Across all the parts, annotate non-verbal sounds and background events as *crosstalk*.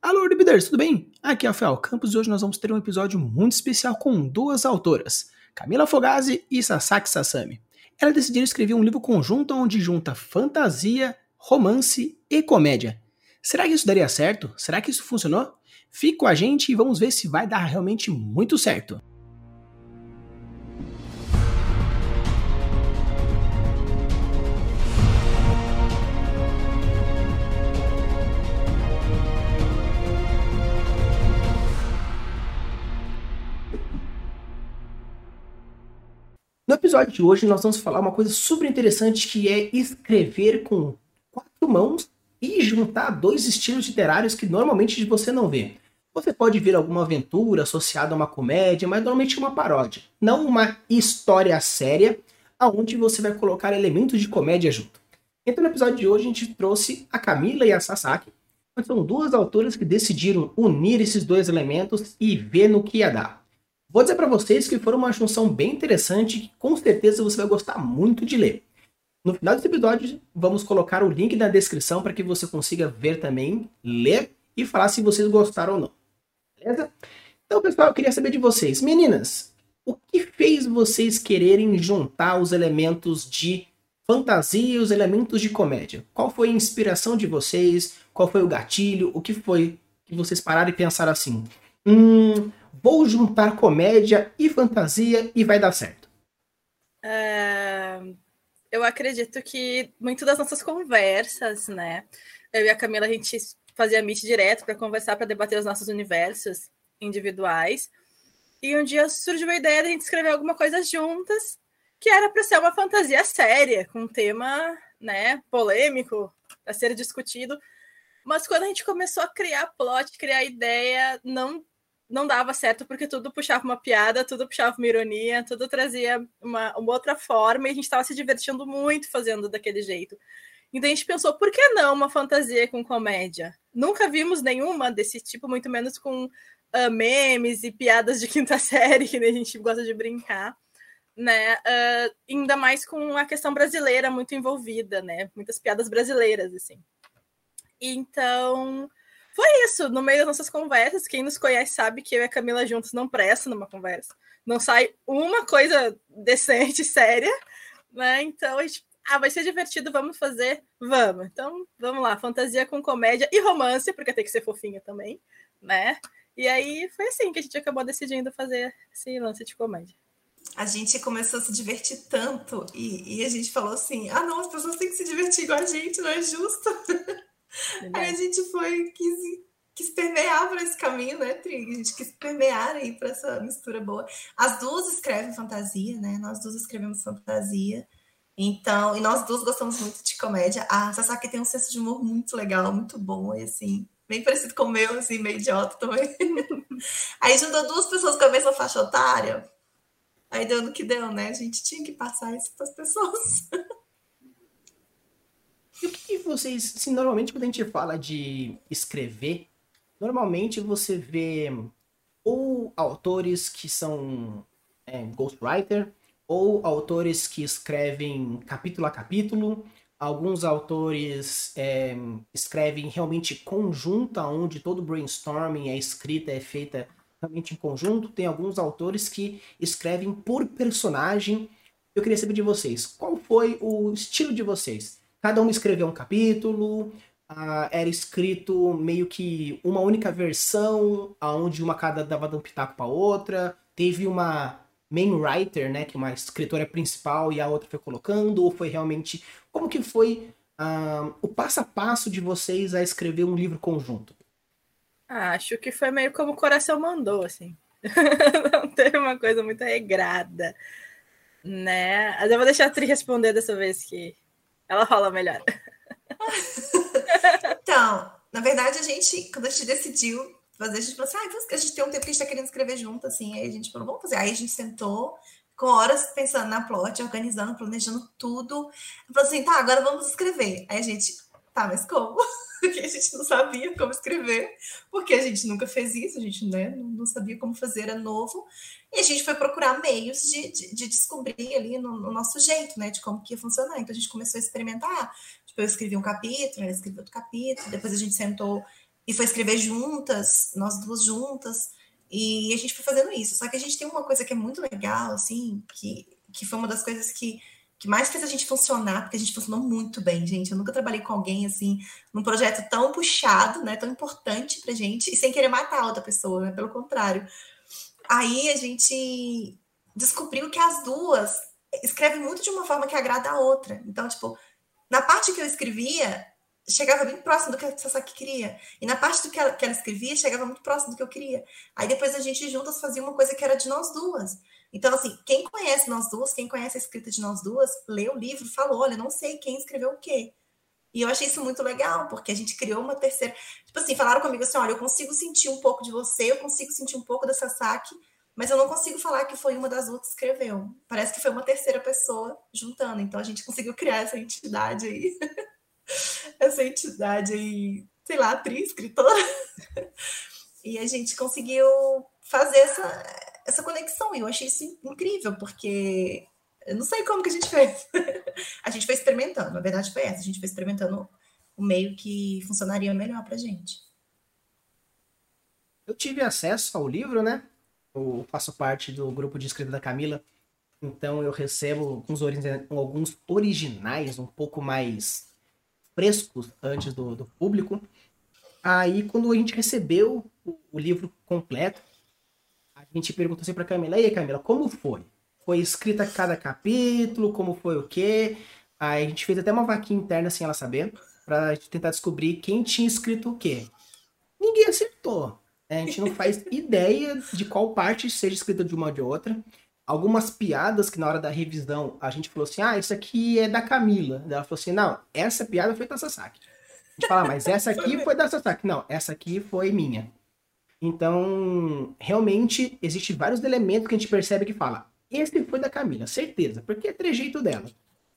Alô, Libiders, tudo bem? Aqui é o Rafael Campos e hoje nós vamos ter um episódio muito especial com duas autoras, Camila Fogazi e Sasaki Sasami. Elas decidiram escrever um livro conjunto onde junta fantasia, romance e comédia. Será que isso daria certo? Será que isso funcionou? Fique com a gente e vamos ver se vai dar realmente muito certo. Episódio de hoje, nós vamos falar uma coisa super interessante que é escrever com quatro mãos e juntar dois estilos literários que normalmente você não vê. Você pode ver alguma aventura associada a uma comédia, mas normalmente uma paródia, não uma história séria, aonde você vai colocar elementos de comédia junto. Então, no episódio de hoje, a gente trouxe a Camila e a Sasaki, são duas autoras que decidiram unir esses dois elementos e ver no que ia dar. Vou dizer para vocês que foi uma junção bem interessante que com certeza você vai gostar muito de ler. No final desse episódio, vamos colocar o link na descrição para que você consiga ver também, ler e falar se vocês gostaram ou não. Beleza? Então, pessoal, eu queria saber de vocês. Meninas, o que fez vocês quererem juntar os elementos de fantasia e os elementos de comédia? Qual foi a inspiração de vocês? Qual foi o gatilho? O que foi que vocês pararam e pensaram assim? Hum, vou juntar comédia e fantasia e vai dar certo? É, eu acredito que muito das nossas conversas, né? Eu e a Camila, a gente fazia meet direto para conversar, para debater os nossos universos individuais. E um dia surgiu a ideia de a gente escrever alguma coisa juntas, que era para ser uma fantasia séria, com um tema, né, polêmico, a ser discutido. Mas quando a gente começou a criar plot, criar ideia, não não dava certo porque tudo puxava uma piada, tudo puxava uma ironia, tudo trazia uma, uma outra forma e a gente estava se divertindo muito fazendo daquele jeito. Então a gente pensou, por que não uma fantasia com comédia? Nunca vimos nenhuma desse tipo, muito menos com uh, memes e piadas de quinta *laughs* série, que a gente gosta de brincar, né? Uh, ainda mais com a questão brasileira muito envolvida, né? Muitas piadas brasileiras, assim. Então, foi isso, no meio das nossas conversas. Quem nos conhece sabe que eu e a Camila juntos não presta numa conversa. Não sai uma coisa decente, séria, né? Então a gente, ah, vai ser divertido, vamos fazer, vamos. Então, vamos lá, fantasia com comédia e romance, porque tem que ser fofinha também, né? E aí foi assim que a gente acabou decidindo fazer esse lance de comédia. A gente começou a se divertir tanto e, e a gente falou assim: ah, não, as pessoas têm que se divertir igual a gente, não é justo. *laughs* Aí a gente foi, quis, quis permear por esse caminho, né, Trig? A gente quis permear aí para essa mistura boa. As duas escrevem fantasia, né? Nós duas escrevemos fantasia. Então, e nós duas gostamos muito de comédia. A Sasaki tem um senso de humor muito legal, muito bom, e assim, bem parecido com o meu, assim, meio idiota também. *laughs* aí juntou duas pessoas com a mesma faixa otária. Aí deu no que deu, né? A gente tinha que passar isso para as pessoas. *laughs* E o que vocês. Assim, normalmente, quando a gente fala de escrever, normalmente você vê ou autores que são é, ghostwriter, ou autores que escrevem capítulo a capítulo, alguns autores é, escrevem realmente conjunto, onde todo brainstorming, a escrita é feita realmente em conjunto. Tem alguns autores que escrevem por personagem. Eu queria saber de vocês, qual foi o estilo de vocês? Cada um escreveu um capítulo, uh, era escrito meio que uma única versão, aonde uma cada dava um pitaco para outra. Teve uma main writer, né, que é uma escritora principal e a outra foi colocando, ou foi realmente como que foi uh, o passo a passo de vocês a escrever um livro conjunto? Acho que foi meio como o coração mandou, assim. *laughs* Não teve uma coisa muito regrada, né? Mas eu vou deixar a Tri responder dessa vez que ela fala melhor. *laughs* então, na verdade, a gente, quando a gente decidiu fazer, a gente falou assim, ah, a gente tem um tempo que a gente tá querendo escrever junto, assim, aí a gente falou, vamos fazer. Aí a gente sentou, com horas pensando na plot, organizando, planejando tudo. Falou assim, tá, agora vamos escrever. Aí a gente, tá, mas como? *laughs* *laughs* Porque a gente não sabia como escrever, porque a gente nunca fez isso, a gente né, não sabia como fazer, era novo. E a gente foi procurar meios de, de, de descobrir ali no, no, nosso jeito, né? De como que ia funcionar. Então a gente começou a experimentar. Tipo, eu escrevi um capítulo, ela escreveu outro capítulo, depois a gente sentou e foi escrever juntas, nós duas juntas, e a gente foi fazendo isso. Só que a gente tem uma coisa que é muito legal, assim, que, que foi uma das coisas que, que mais fez a gente funcionar, porque a gente funcionou muito bem, gente. Eu nunca trabalhei com alguém, assim, num projeto tão puxado, né, tão importante pra gente, e sem querer matar a outra pessoa, né, pelo contrário. Aí a gente descobriu que as duas escrevem muito de uma forma que agrada a outra. Então, tipo, na parte que eu escrevia, chegava bem próximo do que a Sasaki queria. E na parte do que ela, que ela escrevia, chegava muito próximo do que eu queria. Aí depois a gente juntas fazia uma coisa que era de nós duas. Então, assim, quem conhece nós duas, quem conhece a escrita de nós duas, lê o livro, falou, olha, não sei quem escreveu o quê. E eu achei isso muito legal, porque a gente criou uma terceira. Tipo assim, falaram comigo assim: olha, eu consigo sentir um pouco de você, eu consigo sentir um pouco da Sasaki, mas eu não consigo falar que foi uma das duas que escreveu. Parece que foi uma terceira pessoa juntando. Então a gente conseguiu criar essa entidade aí. *laughs* essa entidade aí, sei lá, atriz, escritora. *laughs* e a gente conseguiu fazer essa, essa conexão. E eu achei isso incrível, porque eu não sei como que a gente fez. *laughs* a gente foi experimentando, na verdade foi essa, a gente foi experimentando o meio que funcionaria melhor pra gente. Eu tive acesso ao livro, né? Eu faço parte do grupo de escrita da Camila, então eu recebo alguns, alguns originais um pouco mais frescos antes do, do público. Aí, quando a gente recebeu o, o livro completo, gente perguntou assim para Camila: E aí, Camila, como foi? Foi escrita cada capítulo? Como foi o quê? Aí a gente fez até uma vaquinha interna sem ela saber, pra tentar descobrir quem tinha escrito o quê. Ninguém acertou. Né? A gente não faz *laughs* ideia de qual parte seja escrita de uma ou de outra algumas piadas que na hora da revisão a gente falou assim: ah, isso aqui é da Camila. Ela falou assim: não, essa piada foi da Sasaki. A gente fala, mas essa *laughs* aqui foi da Sasaki. Não, essa aqui foi minha. Então, realmente, existem vários elementos que a gente percebe que fala: esse foi da Camila, certeza, porque é trejeito dela.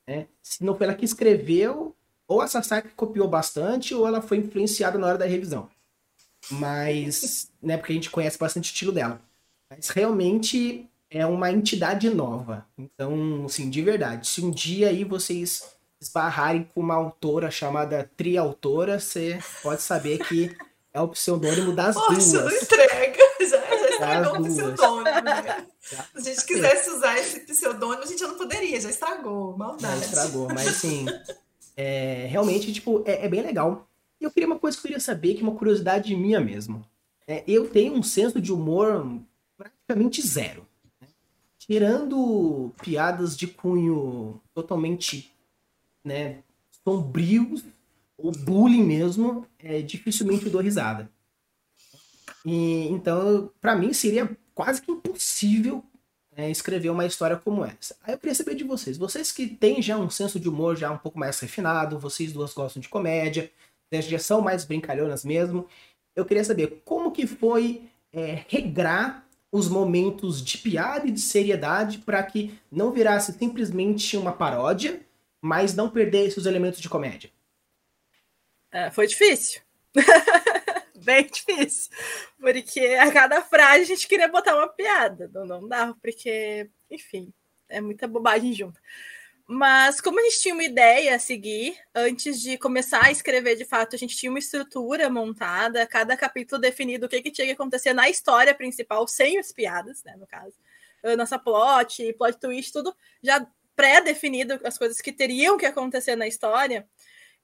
Né? Se não foi ela que escreveu, ou a Sasaki copiou bastante, ou ela foi influenciada na hora da revisão. Mas, né, porque a gente conhece bastante o estilo dela. Mas realmente é uma entidade nova. Então, assim, de verdade, se um dia aí vocês esbarrarem com uma autora chamada Triautora, você pode saber que é o pseudônimo das Poxa, duas. não entrega. *laughs* Já, já estragou o pseudônimo, né? Se a gente quisesse usar esse pseudônimo, a gente não poderia, já estragou. Maldade. Já estragou, mas *laughs* assim, é, realmente, tipo, é, é, bem legal. E eu queria uma coisa que eu queria saber, que é uma curiosidade minha mesmo. É, eu tenho um senso de humor praticamente zero tirando piadas de cunho totalmente né, sombrios ou bullying mesmo, é, dificilmente eu dou risada. E, então, para mim, seria quase que impossível é, escrever uma história como essa. Aí eu queria saber de vocês. Vocês que têm já um senso de humor já um pouco mais refinado, vocês duas gostam de comédia, já são mais brincalhonas mesmo. Eu queria saber como que foi é, regrar os momentos de piada e de seriedade para que não virasse simplesmente uma paródia, mas não perdesse os elementos de comédia? É, foi difícil. *laughs* Bem difícil. Porque a cada frase a gente queria botar uma piada. Não, não dava, porque, enfim, é muita bobagem junto. Mas como a gente tinha uma ideia a seguir, antes de começar a escrever de fato, a gente tinha uma estrutura montada, cada capítulo definido o que, que tinha que acontecer na história principal, sem as piadas, né, no caso. Nossa plot, plot twist, tudo já pré-definido, as coisas que teriam que acontecer na história.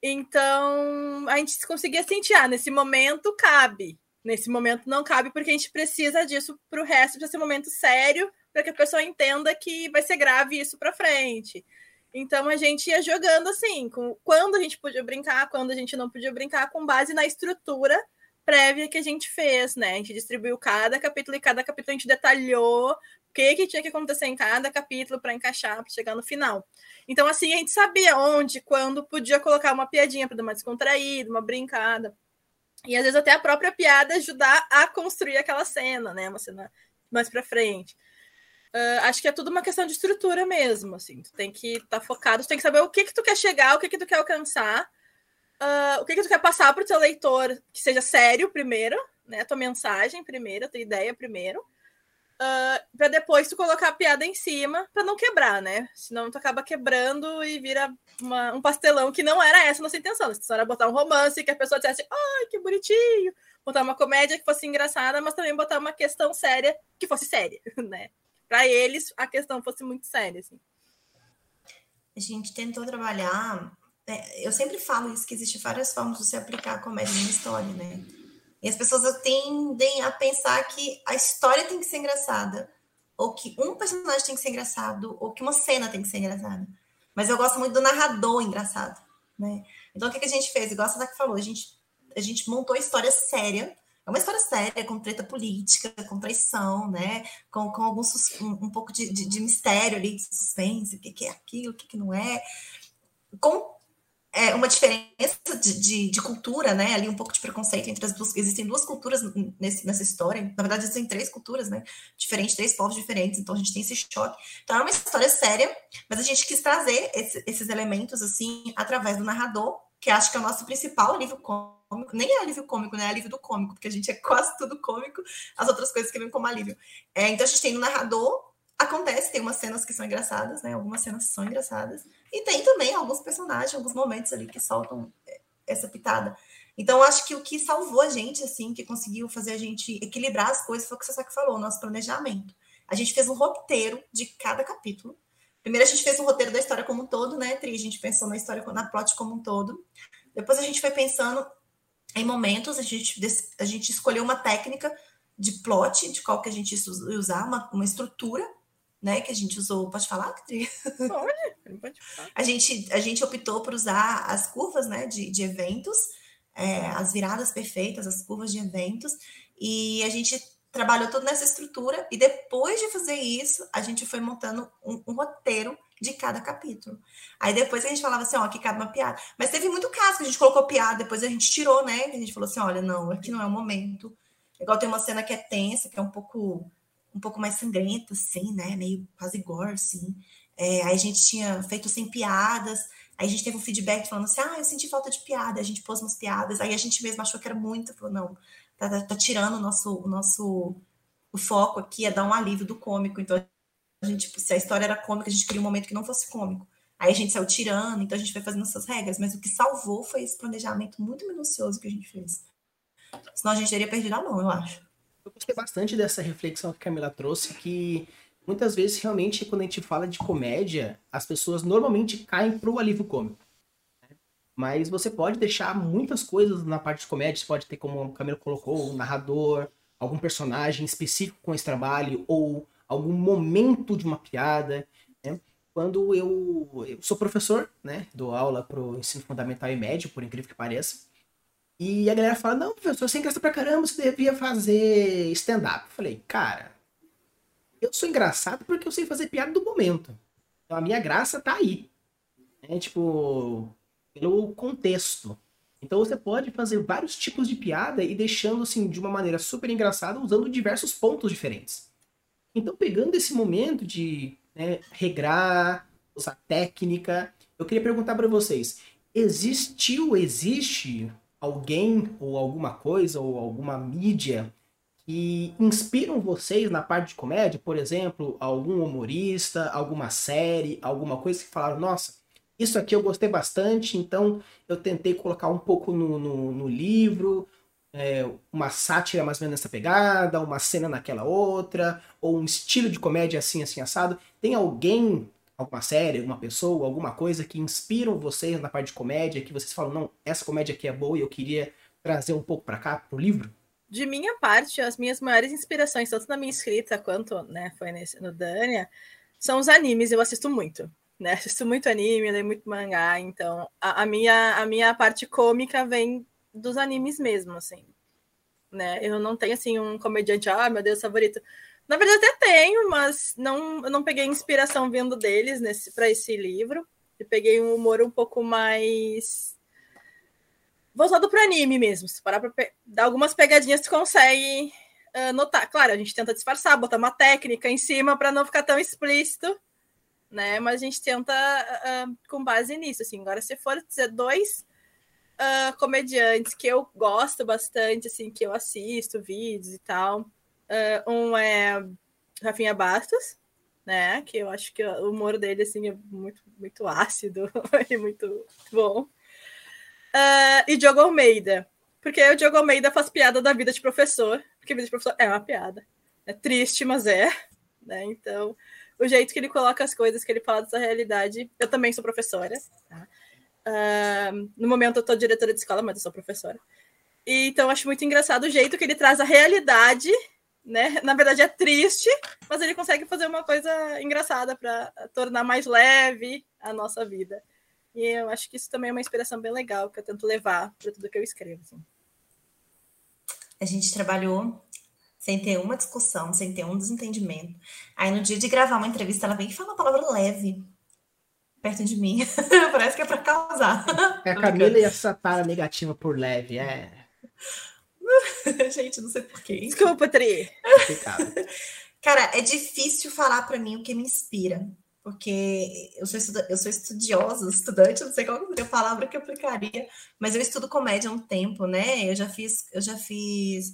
Então, a gente conseguia sentir, ah, nesse momento cabe, nesse momento não cabe, porque a gente precisa disso para o resto, para ser um momento sério, para que a pessoa entenda que vai ser grave isso para frente. Então a gente ia jogando assim, com quando a gente podia brincar, quando a gente não podia brincar, com base na estrutura prévia que a gente fez, né? A gente distribuiu cada capítulo e cada capítulo a gente detalhou que, que tinha que acontecer em cada capítulo para encaixar, para chegar no final. Então, assim, a gente sabia onde, quando podia colocar uma piadinha para dar uma descontraída, uma brincada. E às vezes até a própria piada ajudar a construir aquela cena, né? Uma cena mais para frente. Uh, acho que é tudo uma questão de estrutura mesmo, assim. Tu tem que estar tá focado, tu tem que saber o que que tu quer chegar, o que que tu quer alcançar, uh, o que que tu quer passar para o teu leitor, que seja sério primeiro, né? Tua mensagem primeiro, tua ideia primeiro. Uh, para depois tu colocar a piada em cima para não quebrar, né? Senão tu acaba quebrando e vira uma, um pastelão que não era essa a nossa intenção. A intenção era botar um romance que a pessoa dissesse, ai, que bonitinho. Botar uma comédia que fosse engraçada, mas também botar uma questão séria que fosse séria, *laughs* né? Para eles, a questão fosse muito séria, assim. A gente tentou trabalhar. Né? Eu sempre falo isso, que existe várias formas de se aplicar a comédia numa história, né? E as pessoas tendem a pensar que a história tem que ser engraçada, ou que um personagem tem que ser engraçado, ou que uma cena tem que ser engraçada. Mas eu gosto muito do narrador engraçado, né? Então o que, a gente fez? Igual a Sadaka falou, a gente, a gente montou a história séria, é uma história séria, com treta política, com traição, né? Com, com algum um, um pouco de, de, de, mistério ali, de suspense, o que, que é aquilo, o que, que não é. Com é, uma diferença de, de, de, cultura, né? Ali um pouco de preconceito entre as duas. Existem duas culturas nesse, nessa história. Na verdade, existem três culturas, né? Diferentes, três povos diferentes. Então a gente tem esse choque. Então é uma história séria, mas a gente quis trazer esse, esses elementos assim através do narrador, que acho que é o nosso principal alívio cômico. Nem é alívio cômico, né? É alívio do cômico, porque a gente é quase tudo cômico. As outras coisas que vêm como alívio. É, então a gente tem no narrador acontece, tem umas cenas que são engraçadas, né? Algumas cenas são engraçadas. E tem também alguns personagens, alguns momentos ali que soltam é, essa pitada. Então, acho que o que salvou a gente, assim, que conseguiu fazer a gente equilibrar as coisas foi o que você falou, o nosso planejamento. A gente fez um roteiro de cada capítulo. Primeiro, a gente fez um roteiro da história como um todo, né, Tri? A gente pensou na história, na plot como um todo. Depois, a gente foi pensando em momentos, a gente, a gente escolheu uma técnica de plot, de qual que a gente ia usar, uma, uma estrutura né, que a gente usou. Pode falar, Cri? *laughs* Pode, pode falar. A gente, a gente optou por usar as curvas né, de, de eventos, é, as viradas perfeitas, as curvas de eventos, e a gente trabalhou tudo nessa estrutura, e depois de fazer isso, a gente foi montando um, um roteiro de cada capítulo. Aí depois a gente falava assim, ó, aqui cabe uma piada. Mas teve muito caso que a gente colocou piada, depois a gente tirou, né? Que a gente falou assim, olha, não, aqui não é o momento. Igual tem uma cena que é tensa, que é um pouco um pouco mais sangrenta, assim, né? Meio quase gore, assim. É, aí a gente tinha feito sem piadas, aí a gente teve um feedback falando assim, ah, eu senti falta de piada, a gente pôs umas piadas, aí a gente mesmo achou que era muito, falou, não, tá, tá, tá tirando o nosso, o nosso o foco aqui, é dar um alívio do cômico, então a gente, tipo, se a história era cômica, a gente queria um momento que não fosse cômico. Aí a gente saiu tirando, então a gente foi fazendo essas regras, mas o que salvou foi esse planejamento muito minucioso que a gente fez. Senão a gente teria perdido a mão, eu acho eu gostei bastante dessa reflexão que a Camila trouxe, que muitas vezes realmente quando a gente fala de comédia, as pessoas normalmente caem pro alívio cômico. Né? Mas você pode deixar muitas coisas na parte de comédia, você pode ter, como a Camila colocou, um narrador, algum personagem específico com esse trabalho, ou algum momento de uma piada. Né? Quando eu, eu sou professor, né, dou aula pro ensino fundamental e médio, por incrível que pareça, e a galera fala, não, professor, sem graça pra caramba, você devia fazer stand-up. Falei, cara, eu sou engraçado porque eu sei fazer piada do momento. Então a minha graça tá aí. É tipo, pelo contexto. Então você pode fazer vários tipos de piada e deixando assim de uma maneira super engraçada, usando diversos pontos diferentes. Então, pegando esse momento de né, regrar, usar técnica, eu queria perguntar para vocês: existiu, existe alguém ou alguma coisa ou alguma mídia que inspiram vocês na parte de comédia? Por exemplo, algum humorista, alguma série, alguma coisa que falaram, nossa, isso aqui eu gostei bastante, então eu tentei colocar um pouco no, no, no livro, é, uma sátira mais ou menos nessa pegada, uma cena naquela outra, ou um estilo de comédia assim, assim, assado. Tem alguém alguma série, alguma pessoa, alguma coisa que inspiram vocês na parte de comédia, que vocês falam, não, essa comédia aqui é boa e eu queria trazer um pouco para cá, pro livro? De minha parte, as minhas maiores inspirações, tanto na minha escrita quanto né, foi nesse, no Dania, são os animes, eu assisto muito. Né? *laughs* Assisto muito anime, leio muito mangá, então a, a, minha, a minha parte cômica vem dos animes mesmo, assim. Né? Eu não tenho assim um comediante, ah, meu Deus, favorito. Na verdade, até tenho, mas não, não peguei inspiração vindo deles nesse para esse livro. Eu peguei um humor um pouco mais voltado para anime mesmo. Se parar para dar algumas pegadinhas, tu consegue uh, notar. Claro, a gente tenta disfarçar, botar uma técnica em cima para não ficar tão explícito, né? Mas a gente tenta uh, com base nisso. Assim, agora, se for dizer dois uh, comediantes que eu gosto bastante, assim, que eu assisto vídeos e tal. Uh, um é Rafinha Bastos, né? Que eu acho que o humor dele assim, é muito, muito ácido *laughs* e muito bom. Uh, e Diogo Almeida. Porque o Diogo Almeida faz piada da vida de professor, porque vida de professor é uma piada. É triste, mas é. Né? Então, o jeito que ele coloca as coisas, que ele fala dessa realidade. Eu também sou professora. Uh, no momento eu estou diretora de escola, mas eu sou professora. E, então, acho muito engraçado o jeito que ele traz a realidade, né? Na verdade é triste, mas ele consegue fazer uma coisa engraçada para tornar mais leve a nossa vida. E eu acho que isso também é uma inspiração bem legal que eu tento levar para tudo que eu escrevo. Assim. A gente trabalhou sem ter uma discussão, sem ter um desentendimento. Aí no dia de gravar uma entrevista, ela vem e fala uma palavra leve perto de mim. *laughs* Parece que é para causar. É a Camila e a Satara negativa por leve, é. *laughs* Gente, não sei porquê. Desculpa, Tri. *laughs* Cara, é difícil falar para mim o que me inspira. Porque eu sou, estuda eu sou estudiosa, estudante, não sei qual é a palavra que eu aplicaria, mas eu estudo comédia há um tempo, né? Eu já fiz, eu já fiz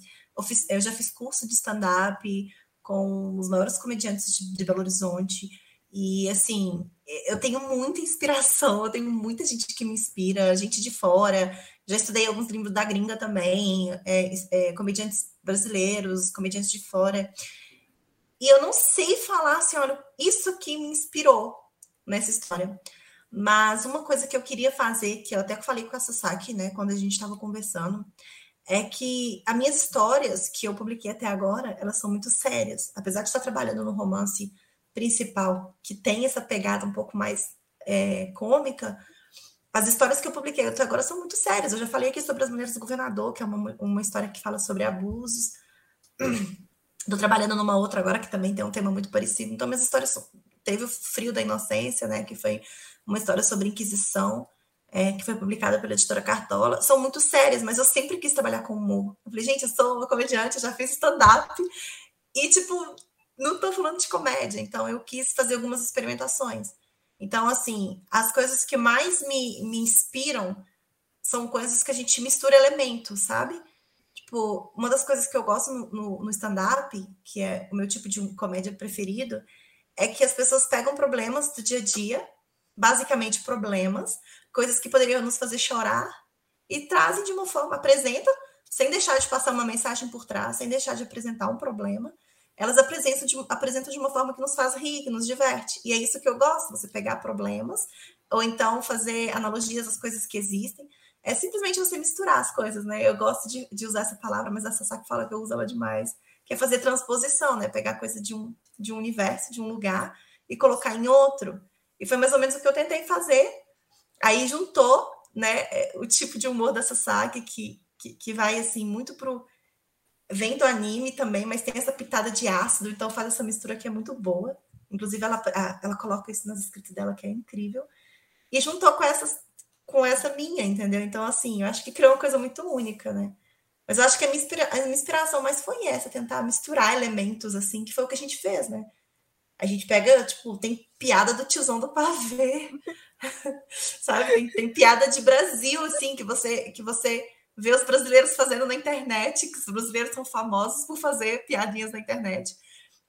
eu já fiz curso de stand-up com os maiores comediantes de, de Belo Horizonte. E assim, eu tenho muita inspiração, eu tenho muita gente que me inspira, gente de fora. Já estudei alguns livros da gringa também, é, é, comediantes brasileiros, comediantes de fora. E eu não sei falar assim, olha, isso aqui me inspirou nessa história. Mas uma coisa que eu queria fazer, que eu até falei com a Sasaki, né, quando a gente estava conversando, é que as minhas histórias que eu publiquei até agora, elas são muito sérias. Apesar de estar trabalhando no romance principal, que tem essa pegada um pouco mais é, cômica, as histórias que eu publiquei até agora são muito sérias. Eu já falei aqui sobre as mulheres do governador, que é uma, uma história que fala sobre abusos. *clears throat* Estou trabalhando numa outra agora que também tem um tema muito parecido. Então, minhas histórias teve o Frio da Inocência, né, que foi uma história sobre Inquisição é, que foi publicada pela editora Cartola, são muito sérias, mas eu sempre quis trabalhar com humor. Eu falei, gente, eu sou uma comediante, eu já fiz stand-up, e, tipo, não estou falando de comédia, então eu quis fazer algumas experimentações. Então, assim, as coisas que mais me, me inspiram são coisas que a gente mistura elementos, sabe? Tipo, uma das coisas que eu gosto no, no, no stand-up, que é o meu tipo de comédia preferido, é que as pessoas pegam problemas do dia a dia, basicamente problemas, coisas que poderiam nos fazer chorar e trazem de uma forma, apresenta, sem deixar de passar uma mensagem por trás, sem deixar de apresentar um problema, elas apresentam de, apresentam de uma forma que nos faz rir, que nos diverte. E é isso que eu gosto, você pegar problemas, ou então fazer analogias às coisas que existem. É simplesmente você misturar as coisas, né? Eu gosto de, de usar essa palavra, mas a Sasaki fala que eu uso ela demais, que é fazer transposição, né? Pegar coisa de um, de um universo, de um lugar, e colocar em outro. E foi mais ou menos o que eu tentei fazer Aí juntou, né, é, o tipo de humor da Sasaki que, que, que vai, assim, muito pro... Vem do anime também, mas tem essa pitada de ácido, então faz essa mistura que é muito boa. Inclusive, ela, ela coloca isso nas escritas dela, que é incrível. E juntou com essas com essa minha, entendeu? Então, assim, eu acho que criou uma coisa muito única, né? Mas eu acho que a minha, inspira a minha inspiração mais foi essa, tentar misturar elementos, assim, que foi o que a gente fez, né? A gente pega, tipo, tem piada do tiozão do pavê, *laughs* sabe? Tem, tem, piada de Brasil, assim, que você, que você vê os brasileiros fazendo na internet, que os brasileiros são famosos por fazer piadinhas na internet.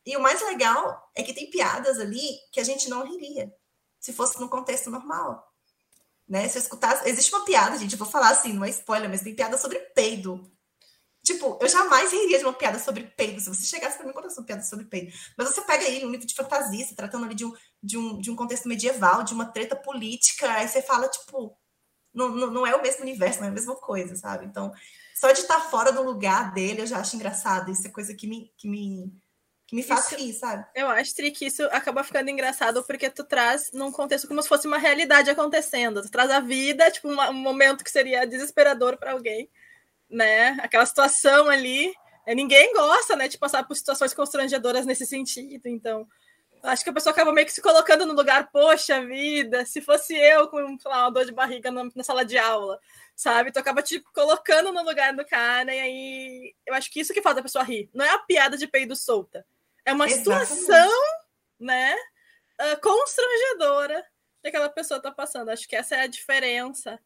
E o mais legal é que tem piadas ali que a gente não riria se fosse no contexto normal. Né? Se eu escutasse. Existe uma piada, gente, eu vou falar assim, não é spoiler, mas tem piada sobre peido. Tipo, eu jamais riria de uma piada sobre peido. Se você chegasse para mim contar uma piada sobre peido. Mas você pega aí um livro de fantasia, você tratando ali de um, de, um, de um contexto medieval, de uma treta política, aí você fala, tipo, não, não, não é o mesmo universo, não é a mesma coisa, sabe? Então, só de estar fora do lugar dele, eu já acho engraçado. Isso é coisa que me, que me, que me faz isso, rir, sabe? Eu acho, Tri, que isso acaba ficando engraçado porque tu traz num contexto como se fosse uma realidade acontecendo. Tu traz a vida, tipo, um momento que seria desesperador para alguém né? Aquela situação ali. É, ninguém gosta, né, de passar por situações constrangedoras nesse sentido. Então, acho que a pessoa acaba meio que se colocando no lugar, poxa vida, se fosse eu com lá, uma dor de barriga na, na, sala de aula, sabe? Tu acaba te colocando no lugar do cara, e aí eu acho que isso que faz a pessoa rir. Não é a piada de peido solta. É uma Exatamente. situação, né, uh, constrangedora que aquela pessoa tá passando. Acho que essa é a diferença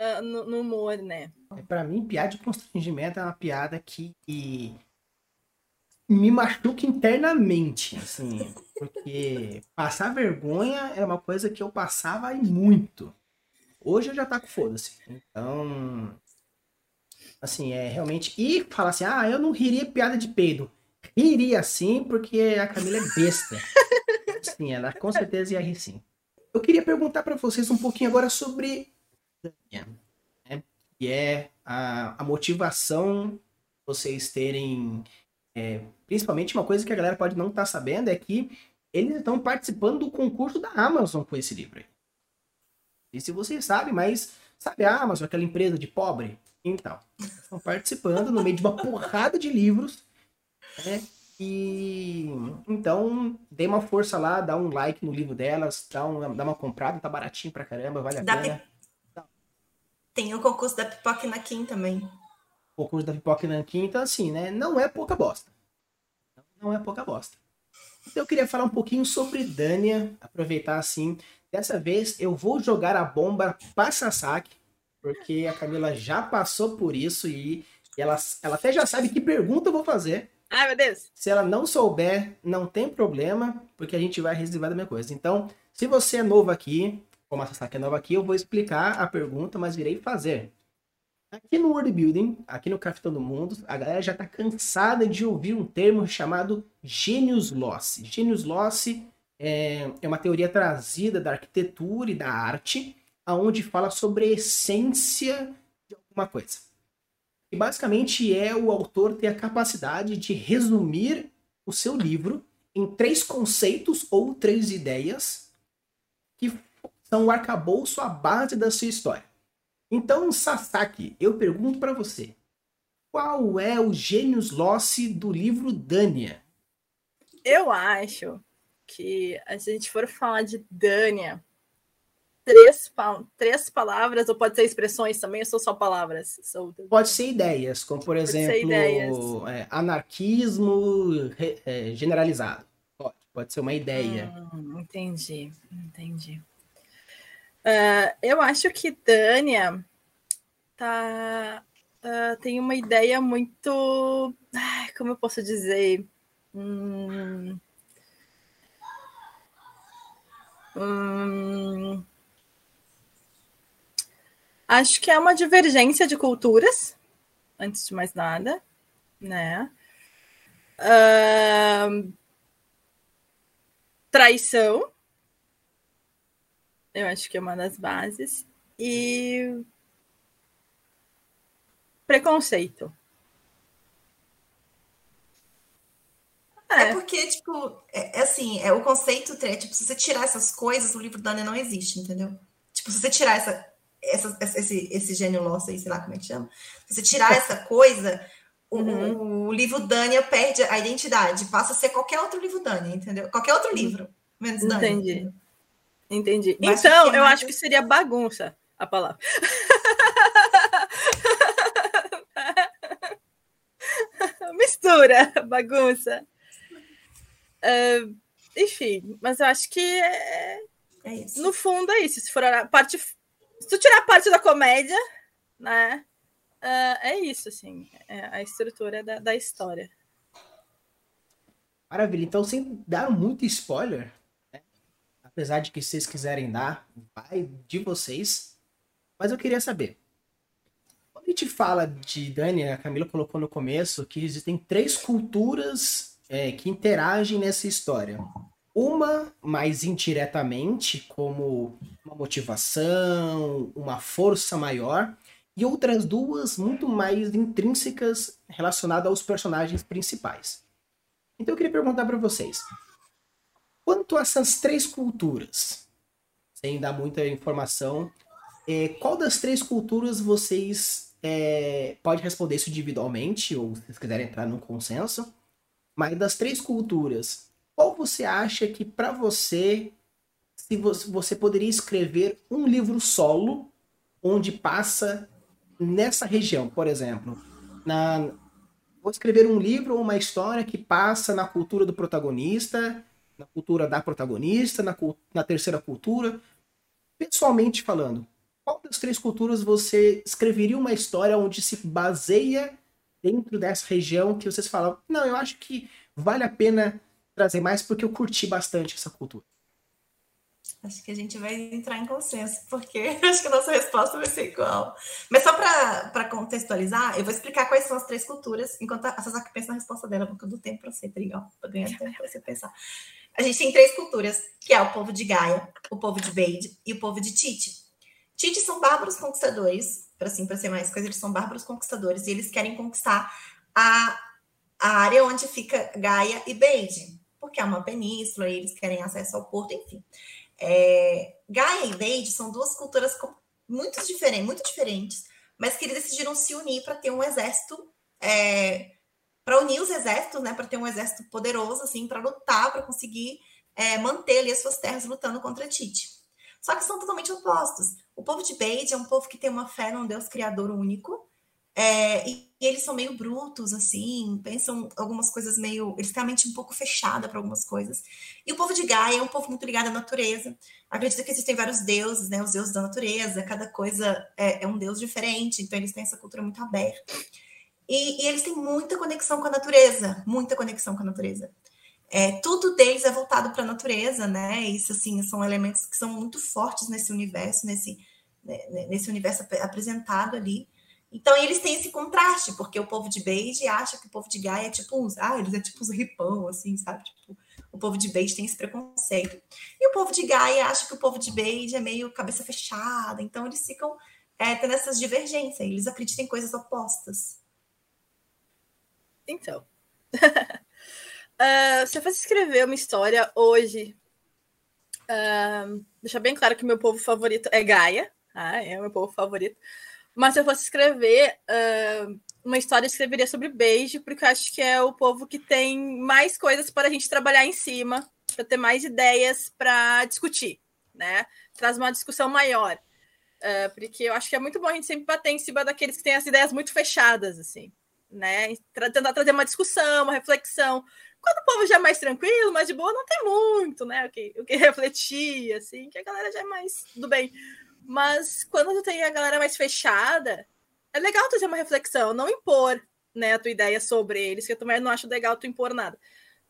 uh, no, no, humor, né? Para mim, piada de constrangimento é uma piada que me machuca internamente, assim, porque *laughs* passar vergonha é uma coisa que eu passava muito. Hoje eu já tá com foda-se. Então, assim, é realmente. E falar assim, ah, eu não riria piada de peido. Riria sim, porque a Camila é besta. *laughs* sim, ela com certeza ia rir sim. Eu queria perguntar para vocês um pouquinho agora sobre né? que é a, a motivação vocês terem é, principalmente uma coisa que a galera pode não estar tá sabendo é que eles estão participando do concurso da Amazon com esse livro. E se vocês sabem, mas sabe a Amazon, aquela empresa de pobre? Então, estão participando no meio de uma porrada de livros. Né? E então, dê uma força lá, dá um like no livro delas, dá, um, dá uma comprada, tá baratinho pra caramba, vale a dá pena. Tem o concurso da Pipoca na Kim também o curso da Pipoca Nanquim, então assim, né, não é pouca bosta. Não é pouca bosta. Então eu queria falar um pouquinho sobre Dania, aproveitar assim. Dessa vez eu vou jogar a bomba para Sasaki, porque a Camila já passou por isso e ela, ela até já sabe que pergunta eu vou fazer. Ai, meu Deus! Se ela não souber, não tem problema, porque a gente vai reservar da minha coisa. Então, se você é novo aqui, como a Sasaki é nova aqui, eu vou explicar a pergunta, mas virei fazer. Aqui no World Building, aqui no Capitão do Mundo, a galera já está cansada de ouvir um termo chamado Genius Loss. Genius Loss é, é uma teoria trazida da arquitetura e da arte, aonde fala sobre a essência de alguma coisa. E basicamente é o autor ter a capacidade de resumir o seu livro em três conceitos ou três ideias que são o arcabouço, a base da sua história. Então, Sasaki, eu pergunto para você, qual é o gênius loss do livro Dânia? Eu acho que a gente for falar de Dânia, três, três palavras, ou pode ser expressões também, ou são só palavras? Sou... Pode ser ideias, como por exemplo, é, anarquismo é, generalizado. Pode, pode ser uma ideia. Hum, entendi, entendi. Uh, eu acho que Tânia tá, uh, tem uma ideia muito. Como eu posso dizer? Hum, hum, acho que é uma divergência de culturas, antes de mais nada, né? Uh, traição eu acho que é uma das bases. E preconceito. É. é, porque, tipo, é, é assim, é o conceito, é, tipo, se você tirar essas coisas, o livro Dani não existe, entendeu? Tipo, se você tirar essa, essa, esse, esse gênio nosso aí, sei lá como é que chama, se você tirar essa coisa, uhum. o, o, livro Dani perde a identidade, passa a ser qualquer outro livro Dani, entendeu? Qualquer outro livro, menos Dani. Entendi. Entendi. Mas então, eu acho que seria bagunça a palavra. *laughs* Mistura, bagunça. Uh, enfim, mas eu acho que é, é no fundo é isso. Se for a parte, se tu tirar a parte da comédia, né? Uh, é isso, assim, é a estrutura da, da história. Maravilha. Então, sem dar muito spoiler, apesar de que vocês quiserem dar, vai de vocês. Mas eu queria saber. Quando a gente fala de Dani, a Camila colocou no começo que existem três culturas é, que interagem nessa história. Uma mais indiretamente, como uma motivação, uma força maior, e outras duas muito mais intrínsecas relacionadas aos personagens principais. Então eu queria perguntar para vocês: Quanto a essas três culturas, sem dar muita informação, é, qual das três culturas vocês é, pode responder isso individualmente, ou se vocês quiserem entrar num consenso, mas das três culturas, qual você acha que para você, se você, poderia escrever um livro solo onde passa nessa região, por exemplo, na vou escrever um livro ou uma história que passa na cultura do protagonista na cultura da protagonista, na, na terceira cultura. Pessoalmente falando, qual das três culturas você escreveria uma história onde se baseia dentro dessa região que vocês falam, não, eu acho que vale a pena trazer mais porque eu curti bastante essa cultura? Acho que a gente vai entrar em consenso, porque *laughs* acho que a nossa resposta vai ser igual. Mas só para contextualizar, eu vou explicar quais são as três culturas, enquanto a Sasaki pensa na resposta dela, porque eu dou tempo para você, legal, para ganhar tempo para você pensar. A gente tem três culturas, que é o povo de Gaia, o povo de Beide e o povo de Tite. Tite são bárbaros conquistadores, para assim, ser mais coisa, eles são bárbaros conquistadores e eles querem conquistar a, a área onde fica Gaia e Beide, porque é uma península e eles querem acesso ao porto, enfim. É, Gaia e Beide são duas culturas muito diferentes, muito diferentes, mas que eles decidiram se unir para ter um exército, é, para unir os exércitos, né, para ter um exército poderoso, assim, para lutar, para conseguir é, manter ali as suas terras lutando contra Tite. Só que são totalmente opostos. O povo de Beide é um povo que tem uma fé num Deus criador único, é, e, eles são meio brutos, assim, pensam algumas coisas meio. Eles têm a mente um pouco fechada para algumas coisas. E o povo de Gaia é um povo muito ligado à natureza. Acredita que existem vários deuses, né? Os deuses da natureza, cada coisa é, é um deus diferente, então eles têm essa cultura muito aberta. E, e, eles têm muita conexão com a natureza, muita conexão com a natureza. É, tudo deles é voltado para a natureza, né? Isso, assim, são elementos que são muito fortes nesse universo, nesse, né, nesse universo apresentado ali. Então, eles têm esse contraste, porque o povo de Beige acha que o povo de Gaia é tipo uns. Ah, eles é tipo uns ripão, assim, sabe? Tipo, o povo de Beige tem esse preconceito. E o povo de Gaia acha que o povo de Beige é meio cabeça fechada. Então, eles ficam é, tendo essas divergências. Eles acreditam em coisas opostas. Então. uh, *laughs* se eu fosse escrever uma história hoje, uh, deixar bem claro que meu povo favorito é Gaia. Ah, é o meu povo favorito. Mas se eu fosse escrever uh, uma história, eu escreveria sobre beijo, porque eu acho que é o povo que tem mais coisas para a gente trabalhar em cima, para ter mais ideias para discutir, né? Traz uma discussão maior. Uh, porque eu acho que é muito bom a gente sempre bater em cima daqueles que têm as ideias muito fechadas, assim, né? Tra tentar trazer uma discussão, uma reflexão. Quando o povo já é mais tranquilo, mais de boa, não tem muito, né? O que, o que *laughs* refletir, assim, que a galera já é mais do bem. Mas quando tu tem a galera mais fechada, é legal tu fazer uma reflexão, não impor né, a tua ideia sobre eles, que eu também não acho legal tu impor nada.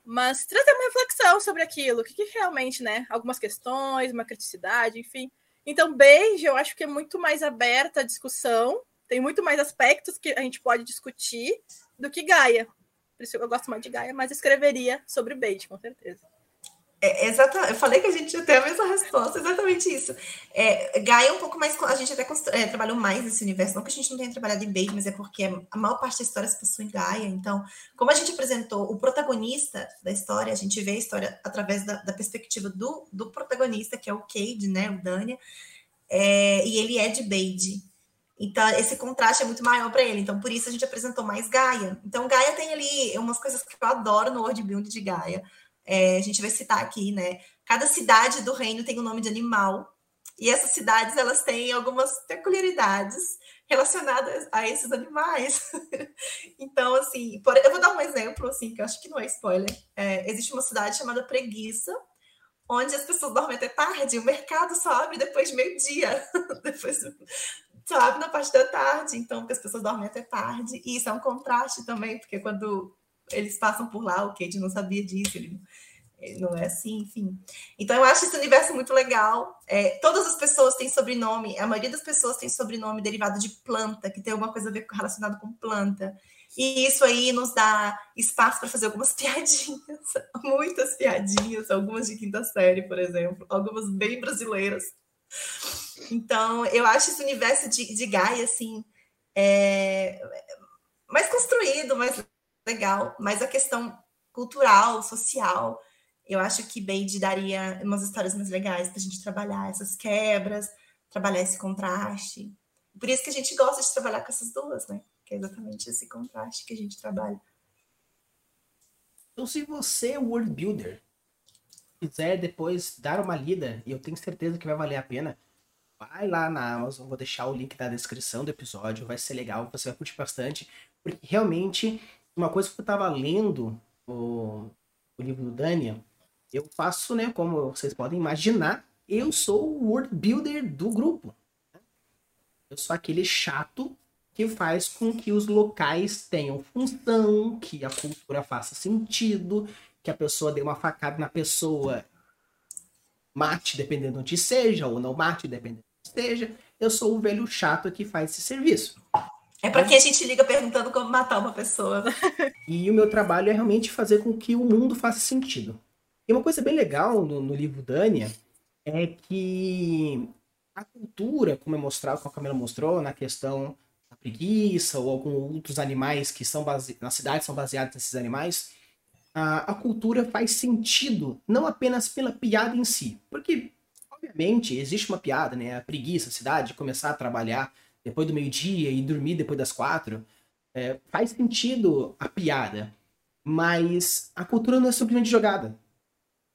Mas trazer uma reflexão sobre aquilo, o que, que realmente, né? Algumas questões, uma criticidade, enfim. Então, Beige, eu acho que é muito mais aberta a discussão, tem muito mais aspectos que a gente pode discutir do que Gaia. Por isso eu gosto mais de Gaia, mas escreveria sobre Beige, com certeza. É, exatamente, eu falei que a gente ia ter a mesma resposta, exatamente isso. É, Gaia é um pouco mais. A gente até é, trabalhou mais nesse universo, não que a gente não tenha trabalhado em Bait, mas é porque a maior parte da história se passou em Gaia. Então, como a gente apresentou o protagonista da história, a gente vê a história através da, da perspectiva do, do protagonista, que é o Cade, né, o Dania, é, e ele é de Beide. Então, esse contraste é muito maior para ele. Então, por isso a gente apresentou mais Gaia. Então, Gaia tem ali umas coisas que eu adoro no world build de Gaia é, a gente vai citar aqui, né? Cada cidade do reino tem um nome de animal, e essas cidades elas têm algumas peculiaridades relacionadas a esses animais. *laughs* então, assim, por, eu vou dar um exemplo, assim, que eu acho que não é spoiler. É, existe uma cidade chamada Preguiça, onde as pessoas dormem até tarde, o mercado só abre depois de meio-dia, *laughs* depois só abre na parte da tarde, então as pessoas dormem até tarde, e isso é um contraste também, porque quando eles passam por lá, o Kate não sabia disso, ele, ele, não é assim, enfim. Então eu acho esse universo muito legal. É, todas as pessoas têm sobrenome, a maioria das pessoas tem sobrenome derivado de planta, que tem alguma coisa a ver relacionado com planta. E isso aí nos dá espaço para fazer algumas *laughs* piadinhas, muitas piadinhas, algumas de quinta série, por exemplo, algumas bem brasileiras. Então, eu acho esse universo de, de Gaia, assim, é, mais construído, mais legal, mas a questão cultural, social, eu acho que Beide daria umas histórias mais legais para a gente trabalhar essas quebras, trabalhar esse contraste. Por isso que a gente gosta de trabalhar com essas duas, né? Que é exatamente esse contraste que a gente trabalha. Então, se você é world builder, quiser depois dar uma lida, e eu tenho certeza que vai valer a pena, vai lá na Amazon, vou deixar o link da descrição do episódio, vai ser legal, você vai curtir bastante, porque realmente uma coisa que eu estava lendo o, o livro do Daniel, eu faço, né, como vocês podem imaginar, eu sou o world builder do grupo. Eu sou aquele chato que faz com que os locais tenham função, que a cultura faça sentido, que a pessoa dê uma facada na pessoa, mate dependendo de onde seja, ou não mate dependendo de onde seja. Eu sou o velho chato que faz esse serviço. É para que a gente liga perguntando como matar uma pessoa. e o meu trabalho é realmente fazer com que o mundo faça sentido. E uma coisa bem legal no, no livro Dânia é que a cultura, como é mostrado, como a Camila mostrou, na questão da preguiça ou alguns outros animais que são base... na cidade são baseados nesses animais, a, a cultura faz sentido não apenas pela piada em si, porque obviamente existe uma piada, né? A preguiça, a cidade, começar a trabalhar depois do meio-dia e dormir depois das quatro, é, faz sentido a piada, mas a cultura não é simplesmente jogada.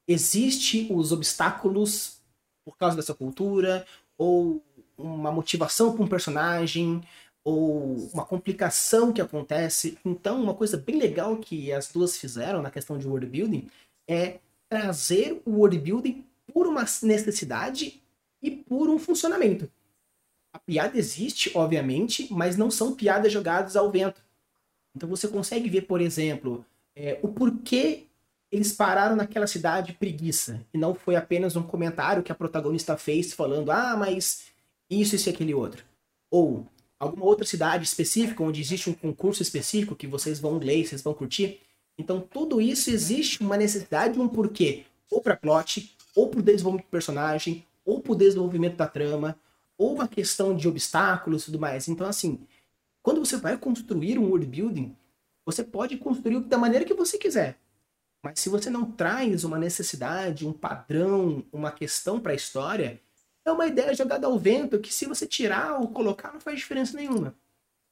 Existe os obstáculos por causa dessa cultura, ou uma motivação para um personagem, ou uma complicação que acontece. Então, uma coisa bem legal que as duas fizeram na questão de world building é trazer o world building por uma necessidade e por um funcionamento. A piada existe, obviamente, mas não são piadas jogadas ao vento. Então você consegue ver, por exemplo, é, o porquê eles pararam naquela cidade preguiça. E não foi apenas um comentário que a protagonista fez falando, ah, mas isso, isso e aquele outro. Ou alguma outra cidade específica onde existe um concurso específico que vocês vão ler, vocês vão curtir. Então tudo isso existe uma necessidade, um porquê. Ou para plot, ou para o desenvolvimento do personagem, ou para o desenvolvimento da trama, ou uma questão de obstáculos e tudo mais. Então, assim, quando você vai construir um world building, você pode construir da maneira que você quiser. Mas se você não traz uma necessidade, um padrão, uma questão para a história, é uma ideia jogada ao vento que se você tirar ou colocar não faz diferença nenhuma.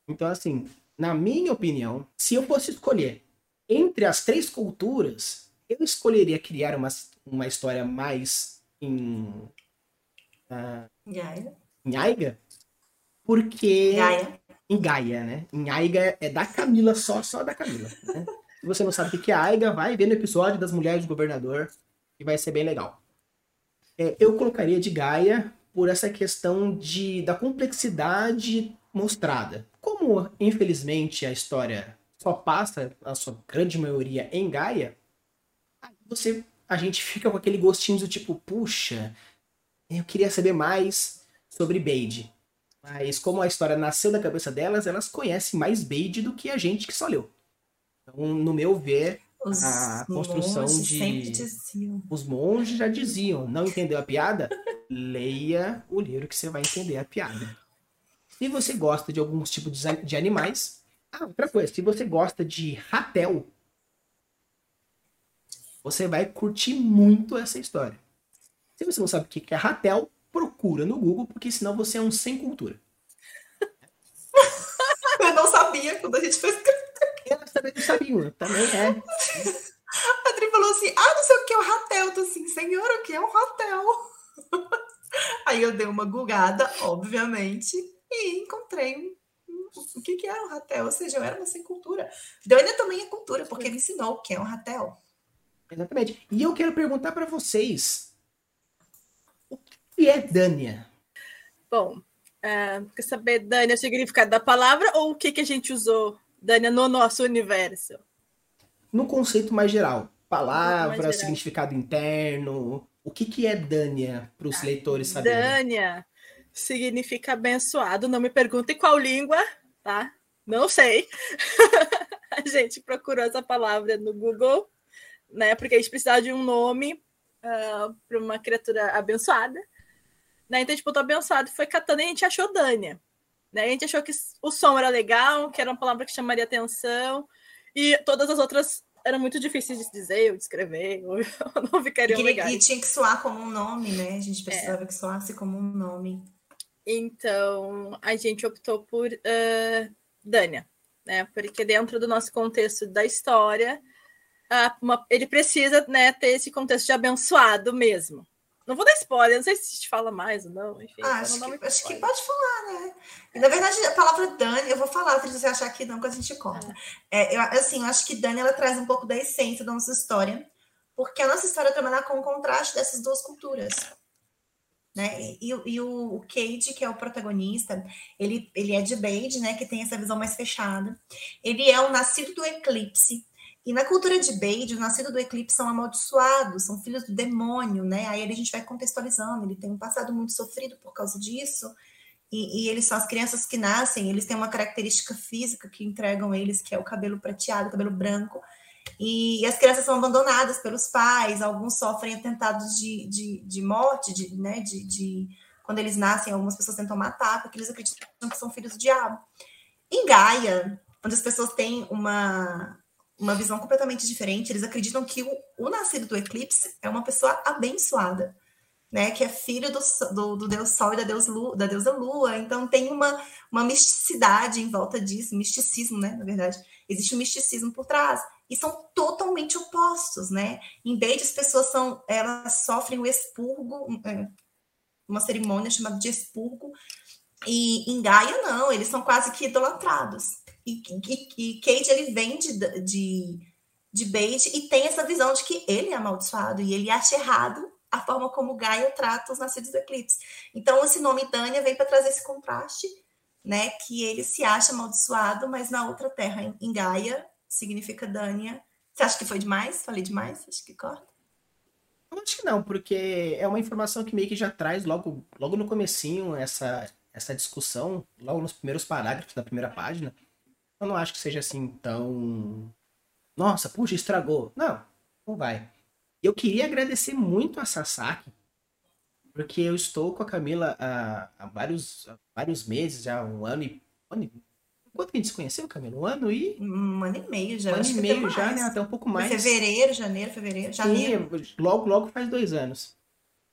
Então, assim, na minha opinião, se eu fosse escolher entre as três culturas, eu escolheria criar uma, uma história mais em. Uh, em Aiga, porque. Gaia. Em Gaia, né? Em Aiga é da Camila, só, só da Camila. Né? Se você não sabe o que é Aiga, vai ver no episódio das Mulheres do Governador, que vai ser bem legal. É, eu colocaria de Gaia por essa questão de, da complexidade mostrada. Como, infelizmente, a história só passa, a sua grande maioria, em Gaia, você, a gente fica com aquele gostinho do tipo, puxa, eu queria saber mais sobre Beide. Mas como a história nasceu da cabeça delas, elas conhecem mais Beide do que a gente que só leu. Então, no meu ver, os a construção de. Os monges já diziam: não entendeu a piada? Leia o livro que você vai entender a piada. Se você gosta de alguns tipos de animais. Ah, outra coisa, se você gosta de ratel, você vai curtir muito essa história. Se você não sabe o que é ratel, procura no Google, porque senão você é um sem cultura. *laughs* Eu não sabia quando a gente foi escrever. Elas também não sabiam, também é. A Adri falou assim: ah, não sei o que é o ratel. Eu tô assim, senhor, o que é um ratel? *laughs* Aí eu dei uma gugada, obviamente, e encontrei o que, que era um ratel. Ou seja, eu era uma sem cultura. Dânia também é cultura, porque me ensinou o que é um ratel. Exatamente. E eu quero perguntar para vocês: que é Dânia? Bom, uh, quer saber, Dânia, o significado da palavra ou o que, que a gente usou, Dânia, no nosso universo? No conceito mais geral. Palavra, mais geral. significado interno. O que, que é Dânia para os ah, leitores saberem? Dânia significa abençoado. Não me perguntem qual língua, tá? Não sei. *laughs* a gente procurou essa palavra no Google né? Porque a gente precisava de um nome uh, ah, para uma criatura abençoada. Né? Então a gente botou abençoado, foi catando e a gente achou Dânia. Né? A gente achou que o som era legal, que era uma palavra que chamaria atenção, e todas as outras eram muito difíceis de dizer ou de escrever, ou *laughs* não ficariam e, legais. E tinha que soar como um nome, né? A gente precisava é. que soasse como um nome. Então, a gente optou por uh, Dânia, né? Porque dentro do nosso contexto da história, uma, ele precisa né, ter esse contexto de abençoado mesmo. Não vou dar spoiler, não sei se te fala mais ou não. Enfim, ah, acho, não que, acho que, pode falar, né? E, na verdade, a palavra Dani, eu vou falar, se você achar que não, que a gente corta. É. É, eu, assim, eu acho que Dani ela traz um pouco da essência da nossa história, porque a nossa história trabalha com o contraste dessas duas culturas. né? E, e o, o Cade, que é o protagonista, ele, ele é de Bade, né? Que tem essa visão mais fechada. Ele é o nascido do eclipse. E na cultura de Bade, o nascido do eclipse são amaldiçoados, são filhos do demônio, né? Aí a gente vai contextualizando. Ele tem um passado muito sofrido por causa disso. E, e, eles são as crianças que nascem, eles têm uma característica física que entregam eles, que é o cabelo prateado, o cabelo branco. E, e as crianças são abandonadas pelos pais, alguns sofrem atentados de, de, de morte, de, né, de, de, quando eles nascem, algumas pessoas tentam matar, porque eles acreditam que são filhos do diabo. Em Gaia, onde as pessoas têm uma, uma visão completamente diferente, eles acreditam que o, o nascido do eclipse é uma pessoa abençoada né, que é filho do, do, do, deus Sol e da, deus Lu, da deusa Lua. Então tem uma, uma misticidade em volta disso, misticismo, né? Na verdade, existe um misticismo por trás. E são totalmente opostos, né? Em vez as pessoas são, elas sofrem o expurgo, é, uma cerimônia chamada de expurgo, e em Gaia não, eles são quase que idolatrados. E, e, Kate ele vem de, de, de Beit e tem essa visão de que ele é amaldiçoado e ele acha errado a forma como Gaia trata os nascidos do eclipse. Então, esse nome Dânia vem para trazer esse contraste, né? Que ele se acha amaldiçoado, mas na outra terra, em Gaia, significa Dânia. Você acha que foi demais? Falei demais? Acho que corta. Acho que não, porque é uma informação que meio que já traz logo, logo no comecinho essa, essa discussão, logo nos primeiros parágrafos da primeira página. Eu não acho que seja assim tão. Nossa, puxa, estragou. Não, não vai. Eu queria agradecer muito a Sasaki, porque eu estou com a Camila há, há vários, há vários meses, já um ano e. Quanto que a gente se conheceu, Camila? Um ano e. Um ano e meio já. Um ano e meio já, né? Até um pouco mais. Fevereiro, janeiro, fevereiro, janeiro. Sim, logo, logo faz dois anos.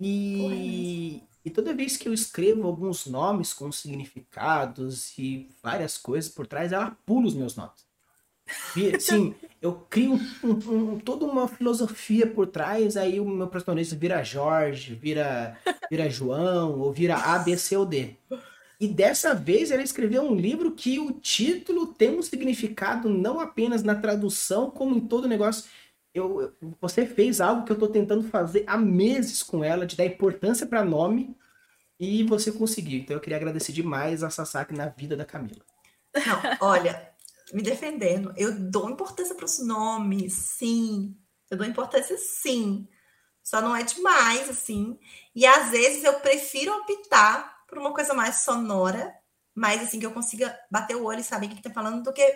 E, e toda vez que eu escrevo alguns nomes com significados e várias coisas por trás, ela pula os meus nomes. *laughs* Sim, eu crio um, um, toda uma filosofia por trás, aí o meu protagonista vira Jorge, vira, vira João, ou vira A, B, C ou D. E dessa vez ela escreveu um livro que o título tem um significado não apenas na tradução, como em todo o negócio. Eu, você fez algo que eu estou tentando fazer há meses com ela, de dar importância para nome, e você conseguiu. Então eu queria agradecer demais a Sasaki na vida da Camila. Não, olha, me defendendo. Eu dou importância para os nomes, sim. Eu dou importância, sim. Só não é demais, assim. E às vezes eu prefiro optar por uma coisa mais sonora, mais assim, que eu consiga bater o olho e saber o que está falando, do que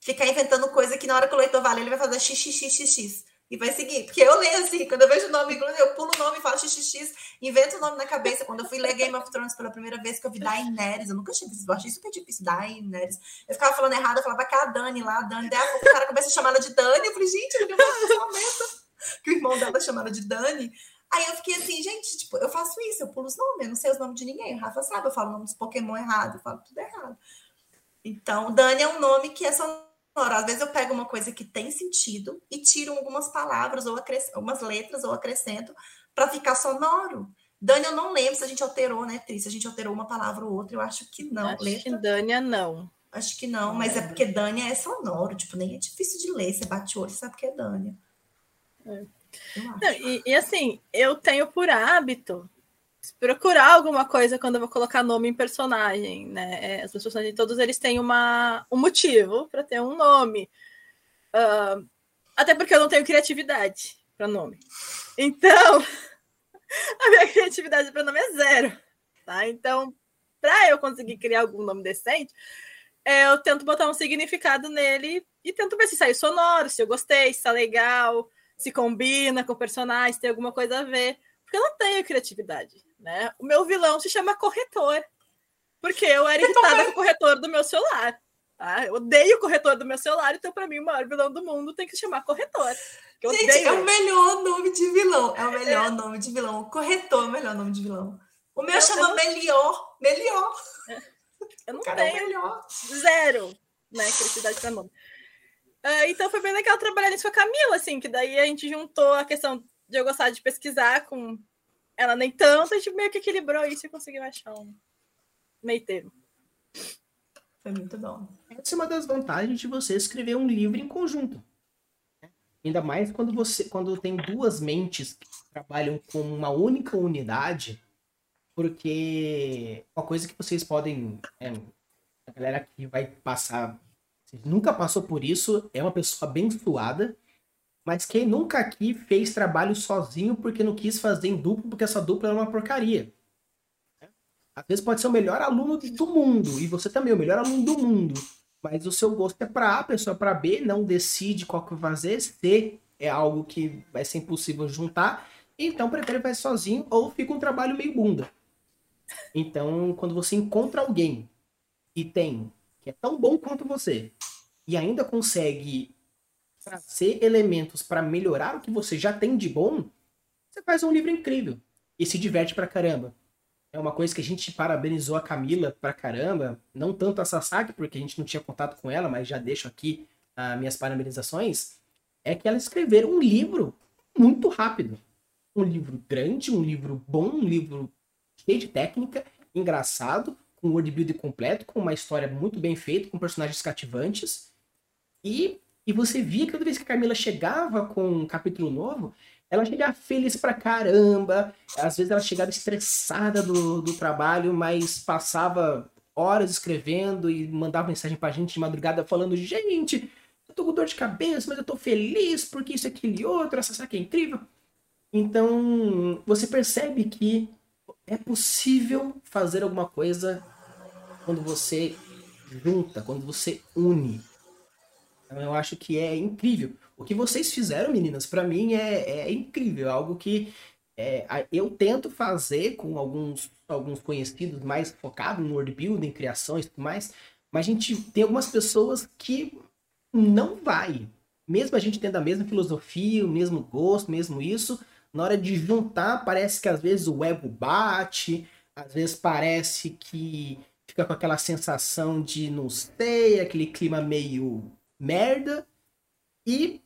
ficar inventando que na hora que o leitor vale, ele vai fazer xxxxx e vai seguir. Porque eu leio assim, quando eu vejo o nome, eu pulo o nome, falo xxx, invento o nome na cabeça. Quando eu fui ler Game of Thrones pela primeira vez, que eu vi Daenerys, eu nunca tinha visto, eu achei super difícil, Daenerys. Eu ficava falando errado, eu falava que é a Dani lá, a Dani. Daí o cara começa a chamar ela de Dani, eu falei, gente, eu não momento que o irmão dela chama ela de Dani. Aí eu fiquei assim, gente, tipo, eu faço isso, eu pulo os nomes, eu não sei os nomes de ninguém. O Rafa sabe, eu falo o nome dos Pokémon errado, eu falo tudo errado. Então, Dani é um nome que é só às vezes eu pego uma coisa que tem sentido e tiro algumas palavras ou algumas letras ou acrescento para ficar sonoro. Dani, eu não lembro se a gente alterou, né, Tris? Se a gente alterou uma palavra ou outra, eu acho que não. Acho letra... que Dânia não. Acho que não, mas é porque Dânia é sonoro, tipo, nem é difícil de ler. Você bate o olho, sabe que é Dânia. É. Não, e, e assim, eu tenho por hábito procurar alguma coisa quando eu vou colocar nome em personagem, né? É, os personagens todos eles têm uma, um motivo para ter um nome. Uh, até porque eu não tenho criatividade para nome. Então, *laughs* a minha criatividade para nome é zero. Tá? Então, para eu conseguir criar algum nome decente, é, eu tento botar um significado nele e tento ver se sai sonoro, se eu gostei, se tá legal, se combina com o personagem, se tem alguma coisa a ver. Porque eu não tenho criatividade. Né? O meu vilão se chama corretor, porque eu era irritada com o corretor do meu celular. Tá? Eu odeio o corretor do meu celular, então, para mim, o maior vilão do mundo tem que se chamar corretor. Gente, é o melhor nome de vilão. É o melhor é. nome de vilão. O corretor é o melhor nome de vilão. O meu eu, chama Melhor. Melhor. É. Eu não Cara, tenho. Melhor. Zero, né? Criatividade para nome. Uh, então foi bem legal trabalhar nisso com a Camila, assim, que daí a gente juntou a questão de eu gostar de pesquisar com ela nem tanto, a gente meio que equilibrou isso e conseguiu achar um meio termo. Foi muito bom. Essa é uma das vantagens de você escrever um livro em conjunto. Ainda mais quando você quando tem duas mentes que trabalham com uma única unidade, porque uma coisa que vocês podem. É, a galera que vai passar. Nunca passou por isso, é uma pessoa abençoada. Mas quem nunca aqui fez trabalho sozinho porque não quis fazer em duplo, porque essa dupla é uma porcaria. Às vezes pode ser o melhor aluno do mundo, e você também, o melhor aluno do mundo. Mas o seu gosto é para A, a pessoa é para B, não decide qual que vai fazer, C é algo que vai ser impossível juntar, então prefere fazer sozinho ou fica um trabalho meio bunda. Então, quando você encontra alguém e tem que é tão bom quanto você e ainda consegue trazer elementos para melhorar o que você já tem de bom, você faz um livro incrível e se diverte pra caramba. É uma coisa que a gente parabenizou a Camila pra caramba, não tanto a Sasaki, porque a gente não tinha contato com ela, mas já deixo aqui as uh, minhas parabenizações, é que ela escreveram um livro muito rápido. Um livro grande, um livro bom, um livro cheio de técnica, engraçado, com um world completo, com uma história muito bem feita, com personagens cativantes. E, e você via que toda vez que a Camila chegava com um capítulo novo, ela chegava feliz pra caramba. Às vezes ela chegava estressada do, do trabalho, mas passava horas escrevendo e mandava mensagem pra gente de madrugada falando: gente, eu tô com dor de cabeça, mas eu tô feliz porque isso, aquilo e outro, essa saca é incrível. Então, você percebe que é possível fazer alguma coisa quando você junta, quando você une. Então, eu acho que é incrível. O que vocês fizeram, meninas, para mim é, é incrível. É algo que é, eu tento fazer com alguns, alguns conhecidos mais focados no world building, criações e tudo mais. Mas a gente tem algumas pessoas que não vai. Mesmo a gente tendo a mesma filosofia, o mesmo gosto, mesmo isso, na hora de juntar, parece que às vezes o ego bate, às vezes parece que fica com aquela sensação de não sei, aquele clima meio merda, e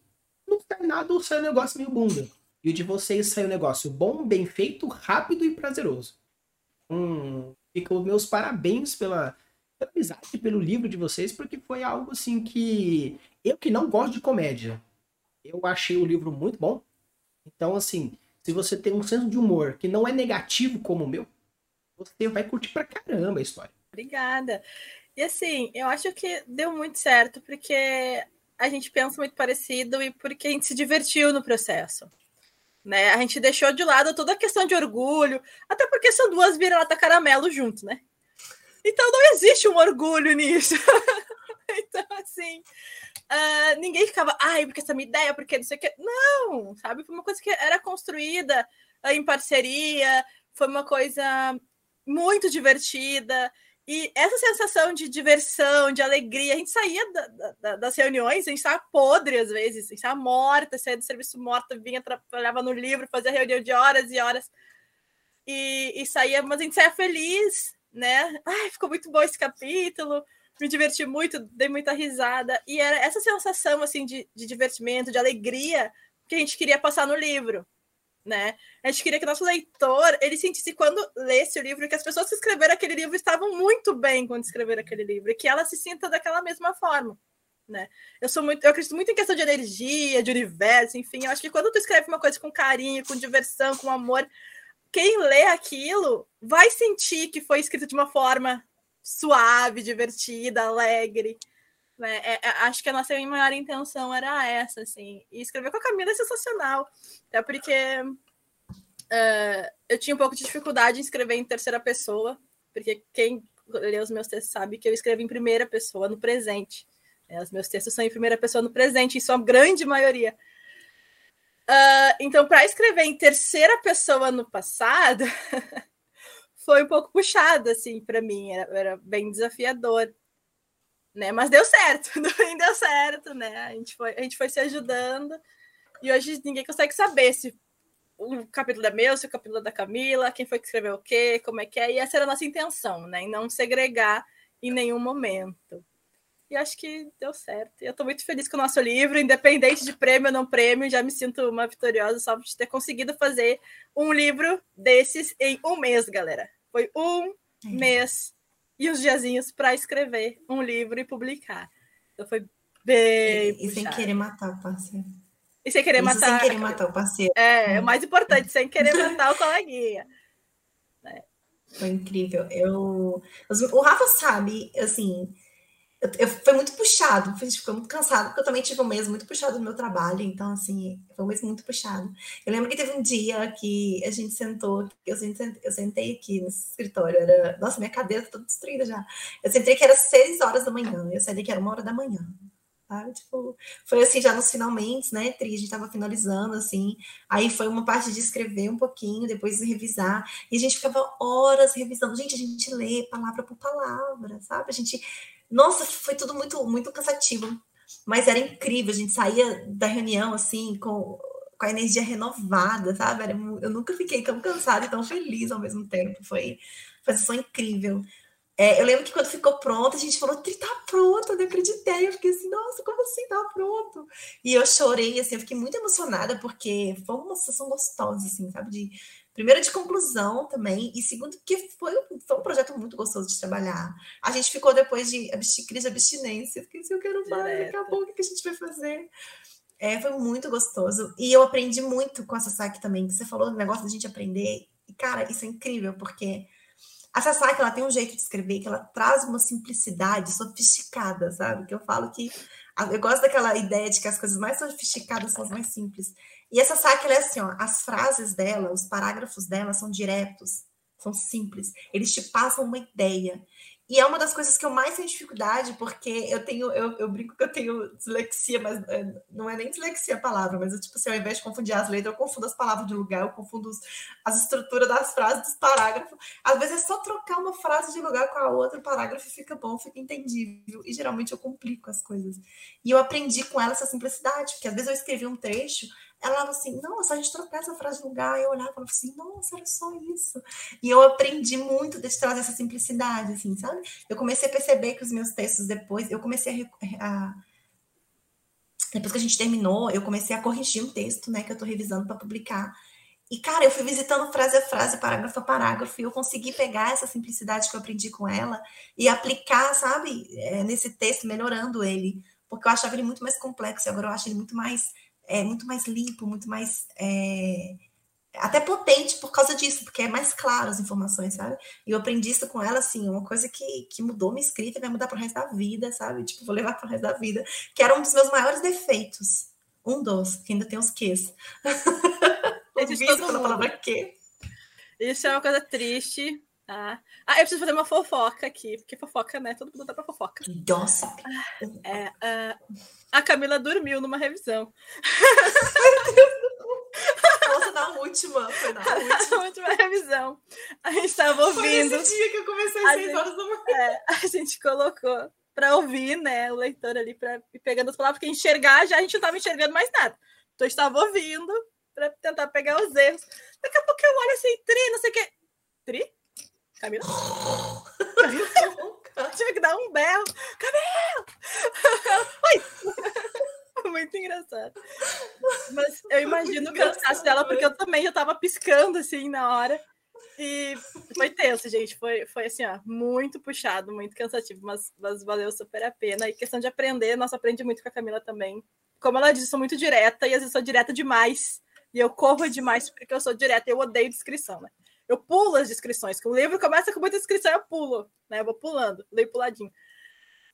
não sai nada sai um negócio meio bunda. E o de vocês sai um negócio bom, bem feito, rápido e prazeroso. Hum, fica os meus parabéns pela, pela amizade, pelo livro de vocês, porque foi algo assim que eu que não gosto de comédia, eu achei o livro muito bom. Então, assim, se você tem um senso de humor que não é negativo como o meu, você vai curtir pra caramba a história. Obrigada. E assim, eu acho que deu muito certo, porque a gente pensa muito parecido e porque a gente se divertiu no processo. Né? A gente deixou de lado toda a questão de orgulho, até porque são duas vira-lata caramelo junto, né? Então não existe um orgulho nisso. *laughs* então, assim, uh, ninguém ficava, ai, porque essa é minha ideia, porque não sei o que. Não, sabe? Foi uma coisa que era construída uh, em parceria, foi uma coisa muito divertida. E essa sensação de diversão, de alegria, a gente saía da, da, das reuniões, a gente estava podre às vezes, a gente estava morta, saía do serviço morta, vinha, trabalhava no livro, fazia reunião de horas e horas, e, e saía, mas a gente saía feliz, né? Ai, ficou muito bom esse capítulo, me diverti muito, dei muita risada. E era essa sensação assim de, de divertimento, de alegria que a gente queria passar no livro. Né? A gente queria que nosso leitor ele sentisse quando lesse o livro que as pessoas que escreveram aquele livro estavam muito bem quando escreveram aquele livro e que ela se sinta daquela mesma forma, né? Eu sou muito, eu acredito muito em questão de energia, de universo, enfim. Eu acho que quando tu escreve uma coisa com carinho, com diversão, com amor, quem lê aquilo vai sentir que foi escrito de uma forma suave, divertida, alegre. Né? É, é, acho que a nossa maior intenção era essa, assim. E escrever com a Camila é sensacional. Até porque uh, eu tinha um pouco de dificuldade em escrever em terceira pessoa, porque quem lê os meus textos sabe que eu escrevo em primeira pessoa, no presente. É, os meus textos são em primeira pessoa no presente, em sua grande maioria. Uh, então, para escrever em terceira pessoa no passado, *laughs* foi um pouco puxado, assim, para mim, era, era, bem desafiador. Né? Mas deu certo, *laughs* não deu certo, né? A gente, foi, a gente foi se ajudando e hoje ninguém consegue saber se o capítulo é meu, se o capítulo é da Camila, quem foi que escreveu o quê, como é que é, e essa era a nossa intenção, né? Em não segregar em nenhum momento. E acho que deu certo. Eu estou muito feliz com o nosso livro, independente de prêmio ou não prêmio, já me sinto uma vitoriosa só de ter conseguido fazer um livro desses em um mês, galera. Foi um é. mês e uns diazinhos para escrever um livro e publicar. Então foi bem. E, e sem querer matar o parceiro. E sem querer Isso matar. Sem querer matar o parceiro. É, é o mais importante, sem querer matar o coleguinha. É. *laughs* Foi incrível. Eu, o Rafa sabe, assim, eu, eu, foi muito puxado, gente ficou muito cansado, porque eu também tive um mês muito puxado no meu trabalho, então, assim, foi um mês muito puxado. Eu lembro que teve um dia que a gente sentou, eu sentei, eu sentei aqui no escritório, era, nossa, minha cadeira tá toda destruída já. Eu sentei que era seis horas da manhã, eu saí daqui era uma hora da manhã. Sabe? Tipo, foi assim, já nos finalmente, né, Tri? A gente tava finalizando, assim. Aí foi uma parte de escrever um pouquinho, depois de revisar. E a gente ficava horas revisando. Gente, a gente lê palavra por palavra, sabe? A gente nossa, foi tudo muito, muito cansativo. Mas era incrível, a gente saía da reunião assim, com, com a energia renovada, sabe? Era, eu nunca fiquei tão cansada e tão feliz ao mesmo tempo. Foi, foi só incrível. É, eu lembro que quando ficou pronto, a gente falou, Tri, tá pronto, eu não acreditei. Eu fiquei assim, nossa, como assim tá pronto? E eu chorei, assim, eu fiquei muito emocionada, porque foi uma sensação gostosa, assim, sabe? De Primeiro, de conclusão também, e segundo, que foi, foi um projeto muito gostoso de trabalhar. A gente ficou depois de crise de abstinência, fiquei assim, eu quero mais, acabou, o que a gente vai fazer? É, foi muito gostoso. E eu aprendi muito com a Sasaki também, que você falou do negócio da gente aprender. E, cara, isso é incrível, porque a Sasaki, ela tem um jeito de escrever que ela traz uma simplicidade sofisticada, sabe? Que eu falo que eu gosto daquela ideia de que as coisas mais sofisticadas são as mais simples. E essa saca, é assim, ó, as frases dela, os parágrafos dela são diretos, são simples. Eles te passam uma ideia. E é uma das coisas que eu mais tenho dificuldade, porque eu tenho, eu, eu brinco que eu tenho dislexia, mas é, não é nem dislexia a palavra, mas eu, tipo assim, ao invés de confundir as letras, eu confundo as palavras de lugar, eu confundo os, as estruturas das frases, dos parágrafos. Às vezes é só trocar uma frase de lugar com a outra, o parágrafo fica bom, fica entendível. E geralmente eu complico as coisas. E eu aprendi com ela essa simplicidade, porque às vezes eu escrevi um trecho, ela falava assim, só a gente trocar essa frase de lugar. Eu olhava e falava assim, nossa, era só isso. E eu aprendi muito de trazer essa simplicidade, assim, sabe? Eu comecei a perceber que os meus textos depois, eu comecei a, a depois que a gente terminou, eu comecei a corrigir um texto, né, que eu estou revisando para publicar. E, cara, eu fui visitando frase a frase, parágrafo a parágrafo, e eu consegui pegar essa simplicidade que eu aprendi com ela e aplicar, sabe, é, nesse texto, melhorando ele. Porque eu achava ele muito mais complexo, agora eu acho ele muito mais é muito mais limpo, muito mais. É, até potente por causa disso, porque é mais claro as informações, sabe? E eu aprendi isso com ela, assim, uma coisa que, que mudou minha escrita e vai mudar pro resto da vida, sabe? Tipo, vou levar pro resto da vida, que era um dos meus maiores defeitos. Um dos, que ainda tem os quês. *laughs* Mundo. palavra que. Isso é uma coisa triste, tá? Ah, eu preciso fazer uma fofoca aqui, porque fofoca, né? Todo mundo dá pra fofoca. Gossip. É, uh, a Camila dormiu numa revisão. Nossa, na última. Foi na *laughs* última. Na última revisão. A gente estava ouvindo. Foi esse dia que eu comecei às 6 horas da manhã. É, a gente colocou para ouvir, né, o leitor ali, para ir pegando as palavras, porque enxergar já a gente não estava enxergando mais nada. Então, eu estava ouvindo para tentar pegar os erros. Daqui a pouco eu olho assim, tri, não sei o quê. Tri? Camila? *laughs* Tive que dar um berro. Camila! *laughs* Oi! Muito engraçado. Mas eu imagino o cansaço dela, porque eu também já tava piscando assim na hora. E foi tenso, gente. Foi, foi assim, ó, muito puxado, muito cansativo, mas, mas valeu super a pena. E questão de aprender, nossa, aprende muito com a Camila também. Como ela disse, sou muito direta e às vezes sou direta demais. E eu corro demais porque eu sou direta e eu odeio descrição, né? Eu pulo as descrições, que o livro começa com muita descrição, eu pulo, né? Eu vou pulando, leio puladinho.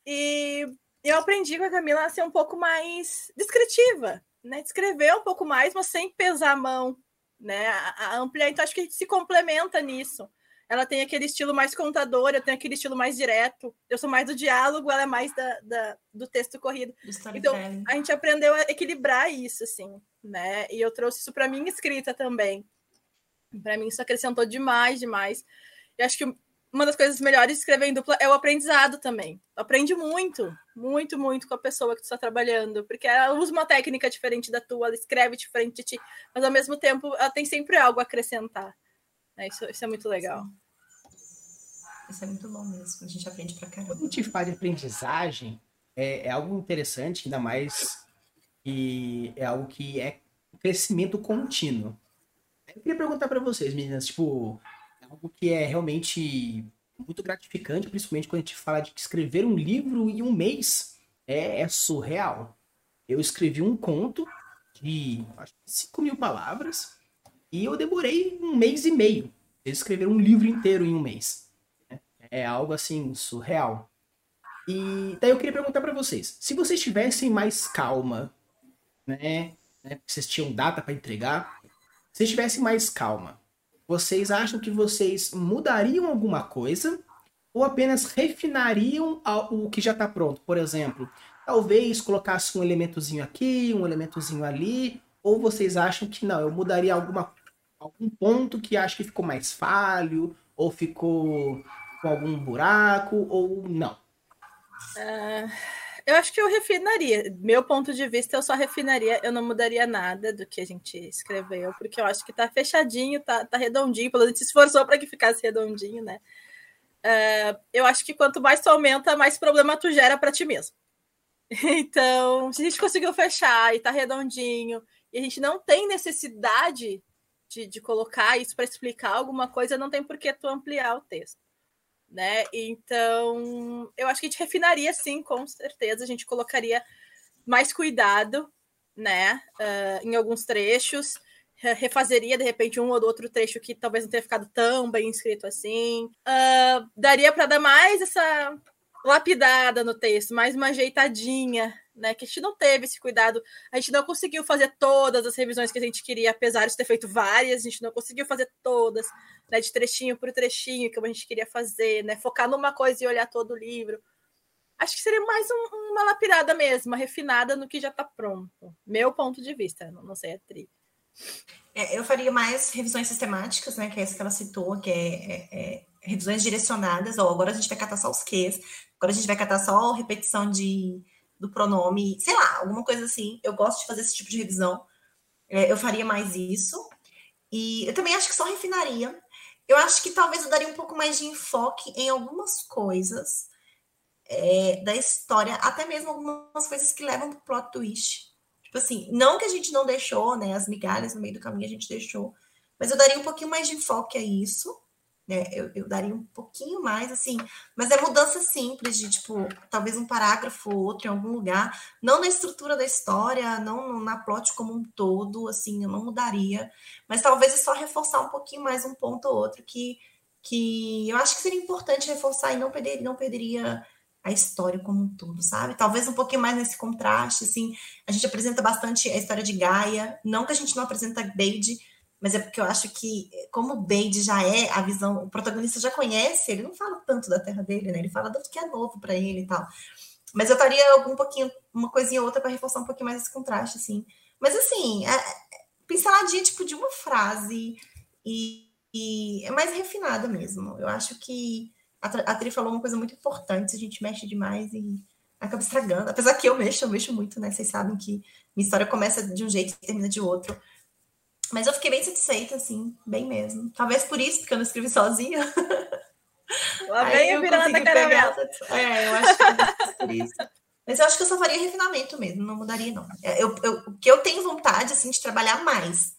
E eu aprendi com a Camila a ser um pouco mais descritiva, né? Descrever um pouco mais, mas sem pesar a mão, né? A, a ampliar. Então, acho que a gente se complementa nisso. Ela tem aquele estilo mais contador, eu tenho aquele estilo mais direto. Eu sou mais do diálogo, ela é mais da, da do texto corrido. Então, a gente aprendeu a equilibrar isso, assim, né? E eu trouxe isso para minha escrita também. Para mim, isso acrescentou demais, demais. E acho que uma das coisas melhores de escrever em dupla é o aprendizado também. Aprende muito, muito, muito com a pessoa que tu está trabalhando, porque ela usa uma técnica diferente da tua, ela escreve diferente de ti, mas ao mesmo tempo ela tem sempre algo a acrescentar. É, isso, isso é muito legal. Isso é muito bom mesmo, a gente aprende pra caramba. Quando a gente fala de aprendizagem, é, é algo interessante, ainda mais que é algo que é crescimento contínuo. Eu queria perguntar para vocês, meninas, tipo, algo que é realmente muito gratificante, principalmente quando a gente fala de escrever um livro em um mês é, é surreal. Eu escrevi um conto de acho 5 mil palavras e eu demorei um mês e meio escrever um livro inteiro em um mês. Né? É algo assim surreal. E daí eu queria perguntar para vocês, se vocês tivessem mais calma, né, né vocês tinham data para entregar, se vocês tivessem mais calma, vocês acham que vocês mudariam alguma coisa ou apenas refinariam o que já está pronto? Por exemplo, talvez colocasse um elementozinho aqui, um elementozinho ali, ou vocês acham que não, eu mudaria alguma, algum ponto que acho que ficou mais falho, ou ficou com algum buraco, ou não? Uh, eu acho que eu refinaria. Meu ponto de vista, eu só refinaria, eu não mudaria nada do que a gente escreveu, porque eu acho que tá fechadinho, tá, tá redondinho, pelo menos se esforçou para que ficasse redondinho, né? Uh, eu acho que quanto mais tu aumenta, mais problema tu gera para ti mesmo. *laughs* Então, se a gente conseguiu fechar e tá redondinho, e a gente não tem necessidade de, de colocar isso para explicar alguma coisa, não tem por que tu ampliar o texto. Né? Então, eu acho que a gente refinaria sim, com certeza. A gente colocaria mais cuidado, né? Uh, em alguns trechos. Refazeria de repente um ou outro trecho que talvez não tenha ficado tão bem escrito assim. Uh, daria para dar mais essa lapidada no texto, mais uma ajeitadinha, né? Que a gente não teve esse cuidado. A gente não conseguiu fazer todas as revisões que a gente queria, apesar de ter feito várias, a gente não conseguiu fazer todas, né? De trechinho por trechinho, como a gente queria fazer, né? Focar numa coisa e olhar todo o livro. Acho que seria mais um, uma lapidada mesmo, uma refinada no que já está pronto. Meu ponto de vista, não, não sei a Tri. É, eu faria mais revisões sistemáticas, né? Que é essa que ela citou, que é, é, é revisões direcionadas, ou agora a gente vai catar só os Qs, agora a gente vai catar só repetição de, do pronome, sei lá, alguma coisa assim. Eu gosto de fazer esse tipo de revisão. É, eu faria mais isso. E eu também acho que só refinaria. Eu acho que talvez eu daria um pouco mais de enfoque em algumas coisas é, da história, até mesmo algumas coisas que levam para o plot twist. Tipo assim, não que a gente não deixou, né? As migalhas no meio do caminho a gente deixou, mas eu daria um pouquinho mais de enfoque a isso né? Eu, eu, daria um pouquinho mais, assim, mas é mudança simples de, tipo, talvez um parágrafo ou outro em algum lugar, não na estrutura da história, não na plot como um todo, assim, eu não mudaria, mas talvez é só reforçar um pouquinho mais um ponto ou outro que, que eu acho que seria importante reforçar e não, perder, não perderia a história como um todo, sabe? Talvez um pouquinho mais nesse contraste, assim, a gente apresenta bastante a história de Gaia, não que a gente não apresenta Beide, mas é porque eu acho que, como o Bade já é a visão, o protagonista já conhece, ele não fala tanto da terra dele, né? Ele fala do que é novo para ele e tal. Mas eu estaria algum pouquinho, uma coisinha ou outra para reforçar um pouquinho mais esse contraste, assim. Mas assim, é, é, pinceladinha tipo de uma frase e, e, é mais refinada mesmo. Eu acho que a, a Tri falou uma coisa muito importante, a gente mexe demais e acaba estragando. Apesar que eu mexo, eu mexo muito, né? Vocês sabem que minha história começa de um jeito e termina de outro. Mas eu fiquei bem satisfeita, assim, bem mesmo. Talvez por isso, porque eu não escrevi sozinha. *laughs* Lá vem a virada caramelo. É, eu acho que é por isso. Mas eu acho que eu só faria refinamento mesmo, não mudaria, não. É, eu, eu, o que eu tenho vontade, assim, de trabalhar mais.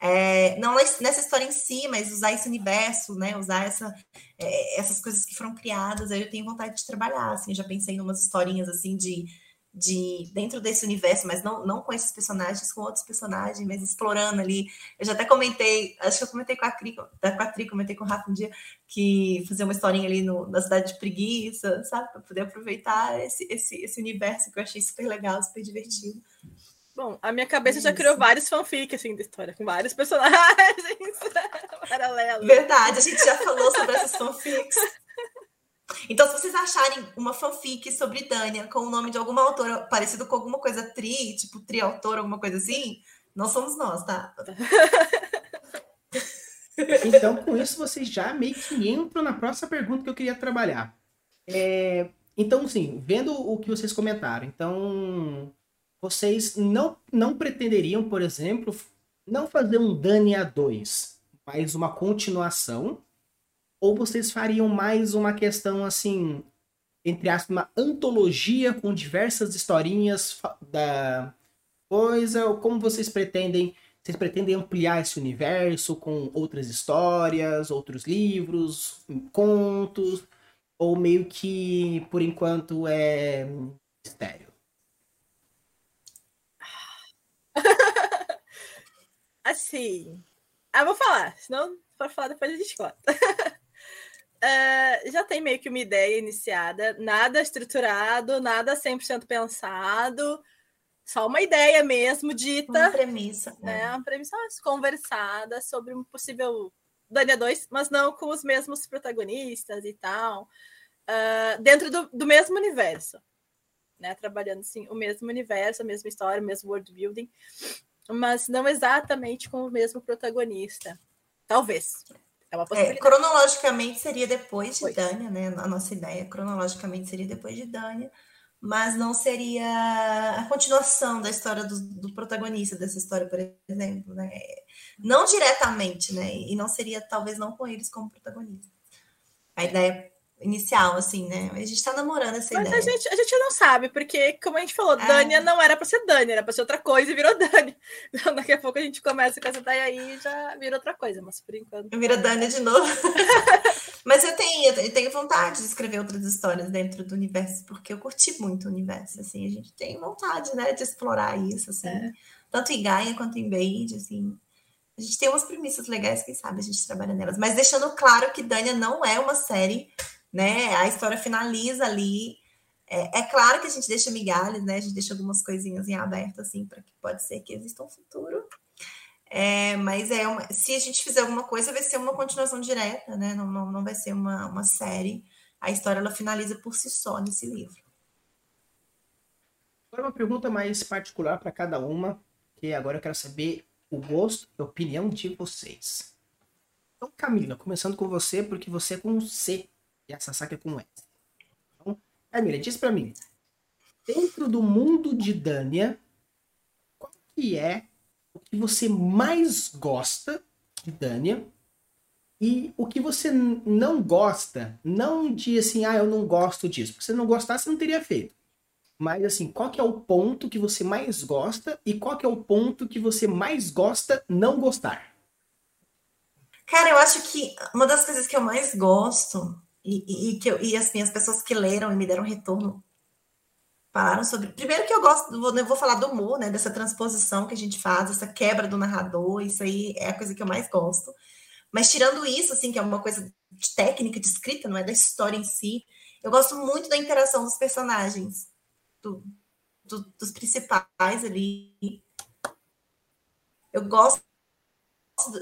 É, não nessa história em si, mas usar esse universo, né? Usar essa, é, essas coisas que foram criadas, aí eu tenho vontade de trabalhar, assim. Eu já pensei em umas historinhas, assim, de de dentro desse universo, mas não, não com esses personagens, com outros personagens, mas explorando ali. Eu já até comentei, acho que eu comentei com a Cri, com a Tri, comentei com o Rafa um dia, que fazer uma historinha ali no, na cidade de preguiça, sabe? Para poder aproveitar esse, esse, esse universo que eu achei super legal, super divertido. Bom, a minha cabeça Isso. já criou vários fanfics assim da história, com vários *laughs* personagens *laughs* paralelos. Verdade, a gente já falou sobre essas fanfics. Então, se vocês acharem uma fanfic sobre Dânia com o nome de alguma autora parecido com alguma coisa tri, tipo tri-autor, alguma coisa assim, não somos nós, tá? *laughs* Então, com isso, vocês já meio que entram na próxima pergunta que eu queria trabalhar. É, então, sim, vendo o que vocês comentaram, então vocês não, não pretenderiam, por exemplo, não fazer um Dania 2, mas uma continuação ou vocês fariam mais uma questão assim, entre aspas, uma antologia com diversas historinhas da coisa? Ou como vocês pretendem? Vocês pretendem ampliar esse universo com outras histórias, outros livros, contos? Ou meio que, por enquanto, é mistério? *laughs* Assim, Ah, vou falar, senão for falar depois a gente conta. *laughs* Uh, já tem meio que uma ideia iniciada, nada estruturado, nada 100% pensado, só uma ideia mesmo dita. Uma premissa. Né? Uma premissa conversada sobre um possível Dania 2, mas não com os mesmos protagonistas e tal, uh, dentro do, do mesmo universo. Né? Trabalhando assim, o mesmo universo, a mesma história, o mesmo world building, mas não exatamente com o mesmo protagonista. Talvez. É uma é, possibilidade. É, cronologicamente seria depois de pois. Dânia, né? A nossa ideia cronologicamente seria depois de Dânia, mas não seria a continuação da história do, do, protagonista dessa história, por exemplo, né? Não diretamente, né? E não seria, talvez, não com eles como protagonistas. A ideia inicial, assim, né? A gente tá namorando essa Mas ideia. A gente, a gente não sabe, porque, como a gente falou, é. Dânia não era para ser Dânia, era para ser outra coisa e virou *laughs* Dânia. Então, daqui a pouco a gente começa com essa ideia aí e já vira outra coisa, mas por enquanto. Vira Dânia de novo. *laughs* mas eu tenho, eu tenho vontade de escrever outras histórias dentro do universo, porque eu curti muito o universo, assim, a gente tem vontade, né, de explorar isso, assim. É. Tanto em Gaia quanto em Beide, assim. A gente tem umas premissas legais, quem sabe a gente trabalha nelas. Mas deixando claro que Dânia não é uma série né? A história finaliza ali. É, é, claro que a gente deixa migalhas, né? A gente deixa algumas coisinhas em aberto, assim, para que pode ser que exista um futuro. É, mas é uma, se a gente fizer alguma coisa, vai ser uma continuação direta, né? Não, não, não vai ser uma, uma série. A história ela finaliza por si só nesse livro. Agora uma pergunta mais particular para cada uma, que agora eu quero saber o gosto e a opinião de vocês. Então, Camila, começando com você, porque você é com C e a Sasaki é com S. Então, Camila, diz para mim, dentro do mundo de Dania, qual que é o que você mais gosta de Dania e o que você não gosta, não de assim, ah, eu não gosto disso. Porque se você não gostasse, você não teria feito. Mas assim, qual que é o ponto que você mais gosta e qual que é o ponto que você mais gosta não gostar? Cara, eu acho que uma das coisas que eu mais gosto e, e, que eu, e assim, as pessoas que leram e me deram retorno falaram sobre. Primeiro que eu gosto, eu vou falar do humor, né? Dessa transposição que a gente faz, essa quebra do narrador, isso aí é a coisa que eu mais gosto. Mas tirando isso, assim, que é uma coisa de técnica, de escrita, não é da história em si, eu gosto muito da interação dos personagens, do, do, dos principais ali. Eu gosto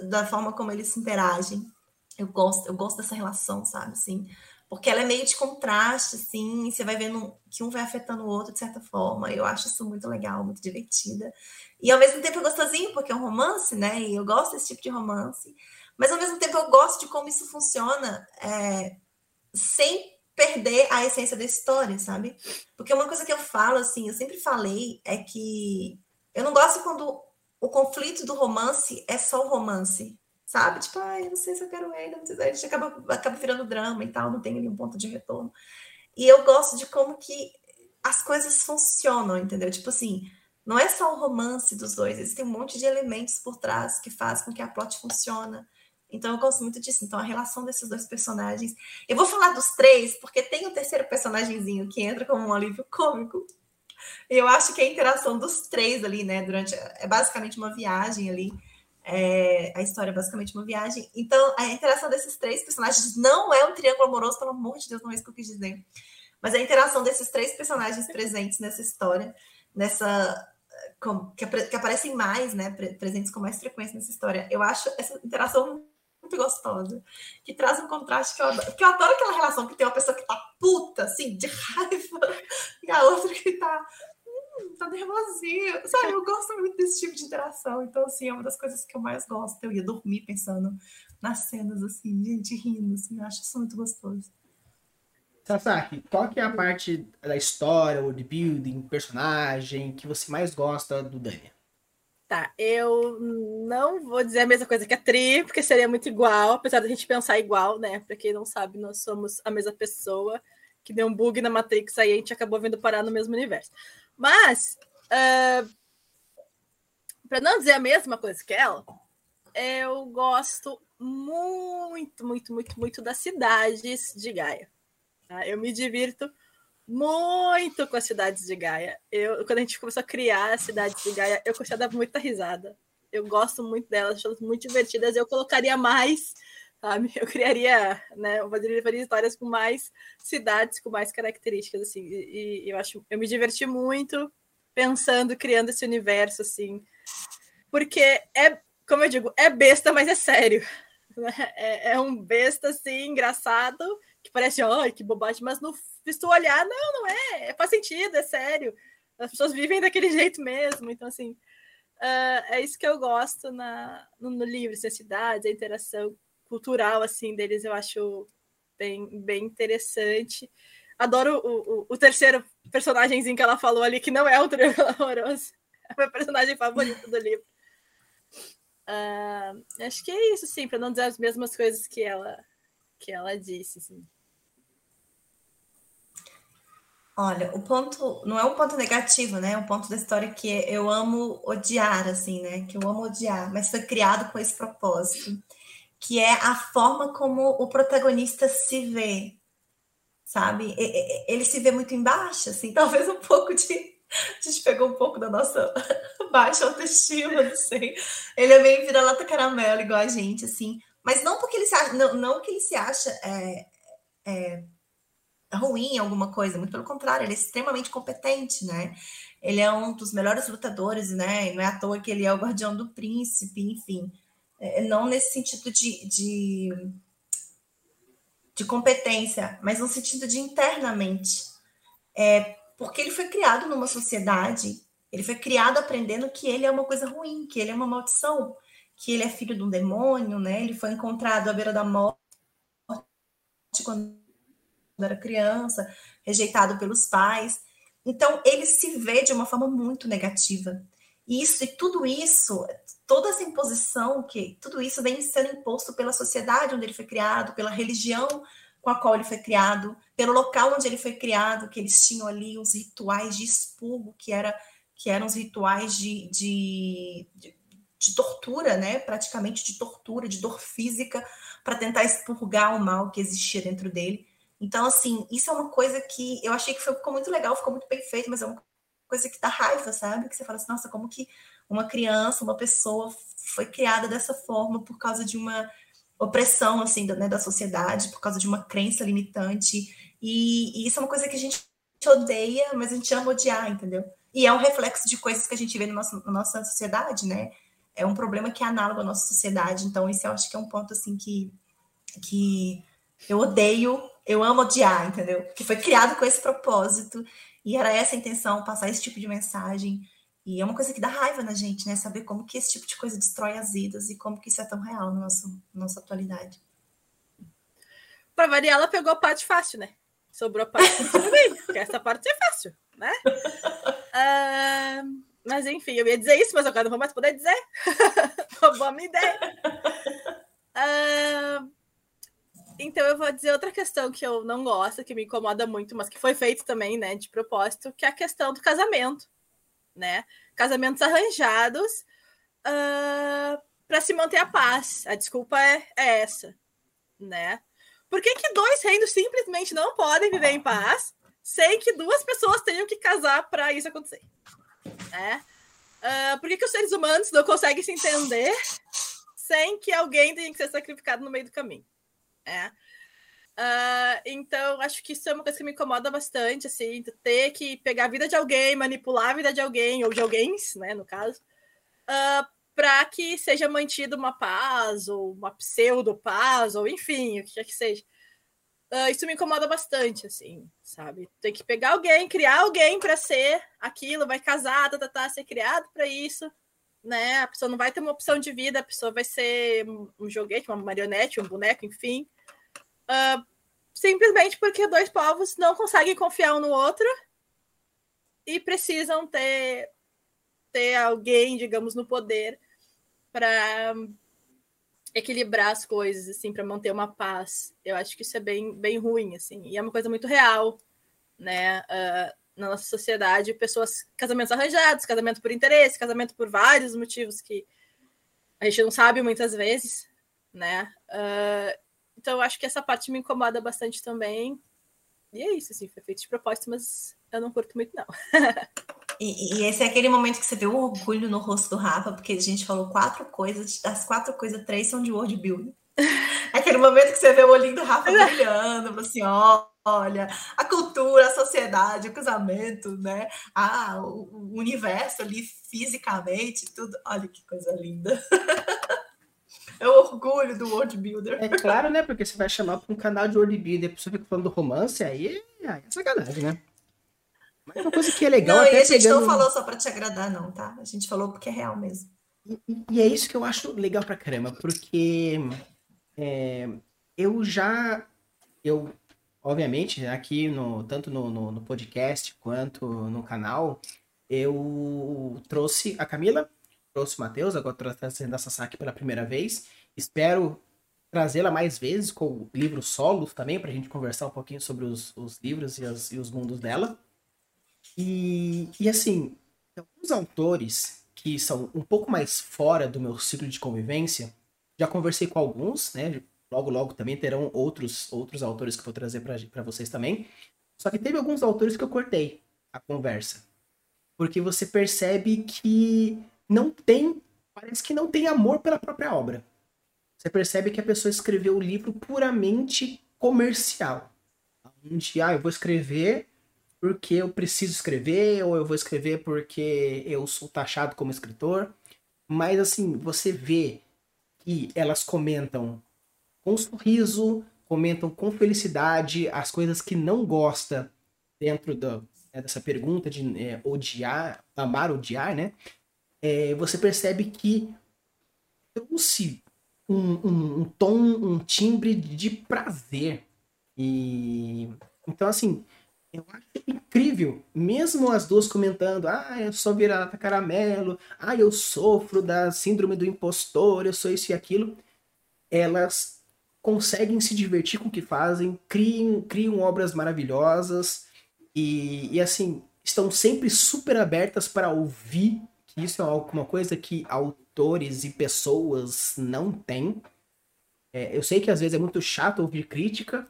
da forma como eles interagem. Eu gosto, eu gosto dessa relação, sabe? Assim, porque ela é meio de contraste, assim, você vai vendo que um vai afetando o outro de certa forma. Eu acho isso muito legal, muito divertida. E ao mesmo tempo é gostosinho, porque é um romance, né? E eu gosto desse tipo de romance. Mas ao mesmo tempo eu gosto de como isso funciona é, sem perder a essência da história, sabe? Porque uma coisa que eu falo, assim, eu sempre falei, é que eu não gosto quando o conflito do romance é só o romance, sabe? Tipo, ai, não sei se eu quero ele, não sei se... a gente acaba, acaba virando drama e tal, não tem nenhum ponto de retorno. E eu gosto de como que as coisas funcionam, entendeu? Tipo assim, não é só o romance dos dois, existem um monte de elementos por trás que fazem com que a plot funciona. Então eu gosto muito disso. Então a relação desses dois personagens. Eu vou falar dos três, porque tem o um terceiro personagemzinho que entra como um alívio cômico. E eu acho que a interação dos três ali, né, durante é basicamente uma viagem ali é, a história é basicamente uma viagem. Então, a interação desses três personagens não é um triângulo amoroso, pelo amor de Deus, não é isso que eu quis dizer. Mas a interação desses três personagens presentes nessa história, nessa. Com, que, que, aparecem mais, né? Presentes com mais frequência nessa história. Eu acho essa interação muito gostosa, que traz um contraste que eu adoro. Porque eu adoro aquela relação que tem uma pessoa que tá puta, assim, de raiva, *laughs* e a outra que tá tá nervosinha. Sabe, eu gosto muito desse tipo de interação. Então, assim, é uma das coisas que eu mais gosto. Eu ia dormir pensando nas cenas, assim, gente rindo, assim, eu acho isso muito gostoso. Sasaki, qual que é a parte da história, world building, personagem que você mais gosta do Dania? Tá, eu não vou dizer a mesma coisa que a Tri, porque seria muito igual, apesar da gente pensar igual, né? Pra quem não sabe, nós somos a mesma pessoa, que deu um bug na Matrix aí a gente acabou vindo parar no mesmo universo. Mas, uh, para não dizer a mesma coisa que ela, eu gosto muito, muito, muito, muito das cidades de Gaia. Tá? Eu me divirto muito com as cidades de Gaia. Eu, quando a gente começou a criar as cidades de Gaia, eu gostei de dar muita risada. eu gosto muito delas, acho elas muito divertidas. Eu colocaria mais, sabe? *laughs* Eu criaria, né? Eu faria, histórias com mais cidades, com mais características, assim. E, e eu acho, eu me diverti muito pensando, criando esse universo, assim. Porque é, como eu digo, é besta, mas é sério. *laughs* Né? É, é um besta, assim, engraçado, que parece, ai, que bobagem, mas no, se tu olhar, não, não é, faz sentido, é sério. As pessoas vivem daquele *laughs* jeito mesmo, então, assim, uh, é isso que eu gosto na, no, no livro, assim, a cidade, a interação cultural, assim, deles, eu acho bem, bem interessante. Adoro o, o, o terceiro personagemzinho que ela falou ali, que não é o triângulo amoroso. *laughs* É o meu personagem favorito do livro. Uh, acho que é isso, sim, para não dizer as mesmas coisas que ela que ela disse. Assim. Olha, o ponto não é um ponto negativo, né? É um ponto da história que eu amo odiar, assim, né? Que eu amo odiar, mas foi criado com esse propósito, que é a forma como o protagonista se vê, sabe? Ele se vê muito embaixo, assim, *laughs* talvez um pouco de. A gente pegou um pouco da nossa *laughs* baixa autoestima, não sei. Ele é meio vira-lata caramelo, igual a gente, assim. Mas não porque ele se acha, não, não que ele se acha é, é, ruim em alguma coisa, muito pelo contrário, ele é extremamente competente, né? Ele é um dos melhores lutadores, né? não é à toa que ele é o guardião do príncipe, enfim. É, não nesse sentido de, de, de, competência, mas no sentido de internamente. É, porque ele foi criado numa sociedade, ele foi criado aprendendo que ele é uma coisa ruim, que ele é uma maldição, que ele é filho de um demônio, né? Ele foi encontrado à beira da morte quando era criança, rejeitado pelos pais. Então, ele se vê de uma forma muito negativa. Isso e tudo isso, toda essa imposição que tudo isso vem sendo imposto pela sociedade onde ele foi criado, pela religião com a qual ele foi criado, pelo local onde ele foi criado, que eles tinham ali os rituais de expurgo, que era que eram os rituais de, de, de, de tortura, né? Praticamente de tortura, de dor física, para tentar expurgar o mal que existia dentro dele. Então, assim, isso é uma coisa que eu achei que ficou muito legal, ficou muito bem feito, mas é uma coisa que dá raiva, sabe? Que você fala assim, nossa, como que uma criança, uma pessoa foi criada dessa forma por causa de uma opressão, assim, da, né, da sociedade, por causa de uma crença limitante. E, e, isso é uma coisa que a gente odeia, mas a gente ama odiar, entendeu? E é um reflexo de coisas que a gente vê no nosso, na nossa sociedade, né? É um problema que é análogo à nossa sociedade. Então, isso eu acho que é um ponto, assim, que, que eu odeio eu amo odiar, entendeu? Que foi criado com esse propósito e era essa a intenção, passar esse tipo de mensagem. E é uma coisa que dá raiva na gente, né? Saber como que esse tipo de coisa destrói as vidas e como que isso é tão real na nossa, na nossa atualidade. Para variar, ela pegou a parte fácil, né? Sobrou a parte bem, *laughs* porque essa parte é fácil, né? Uh, mas enfim, eu ia dizer isso, mas agora não vou mais poder dizer. Roubou a minha ideia. Uh, então eu vou dizer outra questão que eu não gosto, que me incomoda muito, mas que foi feito também, né, de propósito, que é a questão do casamento, né? Casamentos arranjados uh, ah, para se manter a paz. A desculpa é, é, essa, né? Por que, que dois reinos simplesmente não podem viver em paz sem que duas pessoas tenham que casar para isso acontecer? Né? Uh, por que, que os seres humanos não conseguem se entender sem que alguém tenha que ser sacrificado no meio do caminho? Uh, então, acho que isso é uma coisa que me incomoda bastante, assim, ter que pegar a vida de alguém, manipular a vida de alguém, ou de alguém, né, no caso, uh, para que seja mantida uma paz, ou uma pseudo-paz, ou enfim, o que quer que seja. Uh, isso me incomoda bastante, assim, sabe? Tem que pegar alguém, criar alguém para ser aquilo, vai casar, tá, tá, tá, ser criado para isso, né? A pessoa não vai ter uma opção de vida, a pessoa vai ser um joguete, uma marionete, um boneco, enfim. Uh, simplesmente porque dois povos não conseguem confiar um no outro e precisam ter, ter alguém, digamos, no poder para equilibrar as coisas, assim, para manter uma paz. Eu acho que isso é bem, bem ruim, assim, e é uma coisa muito real, né? Uh, na nossa sociedade, pessoas, casamentos arranjados, casamento por interesse, casamento por vários motivos que a gente não sabe muitas vezes, né? Uh, então, eu acho que essa parte me incomoda bastante também. E é isso, assim, foi feito de propósito, mas eu não curto muito, não. e, e, esse é aquele momento que você vê o orgulho no rosto do Rafa, porque a gente falou quatro coisas, das quatro coisas, três são de word building. É *laughs* aquele momento que você vê o olhinho do Rafa brilhando, assim, ó, olha, a cultura, a sociedade, o casamento, né? Ah, o, universo ali fisicamente, tudo. Olha que coisa linda. *laughs* É o orgulho do world builder. É claro, né? Porque você vai chamar para um canal de world builder, a pessoa fica falando do romance, aí, aí é sacanagem, né? Mas é uma coisa que é legal. Não, e a gente pegando... não falou só para te agradar, não, tá? A gente falou porque é real mesmo. E, e é isso que eu acho legal pra caramba, porque é, eu já. Eu, obviamente, aqui no, tanto no, no, no podcast quanto no canal, eu trouxe a Camila trouxe o Matheus, agora trazendo a Sasaki pela primeira vez. Espero trazê-la mais vezes com livros solos também, para a gente conversar um pouquinho sobre os, os livros e, as, e, os mundos dela. E, e assim, alguns autores que são um pouco mais fora do meu ciclo de convivência, já conversei com alguns, né? Logo, logo também terão outros, outros autores que eu vou trazer para vocês também. Só que teve alguns autores que eu cortei a conversa. Porque você percebe que não tem, parece que não tem amor pela própria obra. Você percebe que a pessoa escreveu o livro puramente comercial. Onde, ah, eu vou escrever porque eu preciso escrever, ou eu vou escrever porque eu sou taxado como escritor. Mas, assim, você vê que elas comentam com sorriso, comentam com felicidade as coisas que não gosta dentro do, né, dessa pergunta de é, odiar, amar, odiar, né? é, você percebe que trouxe um, um, um, tom, um timbre de prazer. E então, assim, eu acho incrível, mesmo as duas comentando, ah, eu sou virada caramelo, ah, eu sofro da síndrome do impostor, eu sou isso e aquilo, elas conseguem se divertir com o que fazem, criam, criam obras maravilhosas e, e assim, estão sempre super abertas para ouvir que isso é alguma coisa que autores e pessoas não têm. É, eu sei que às vezes é muito chato ouvir crítica,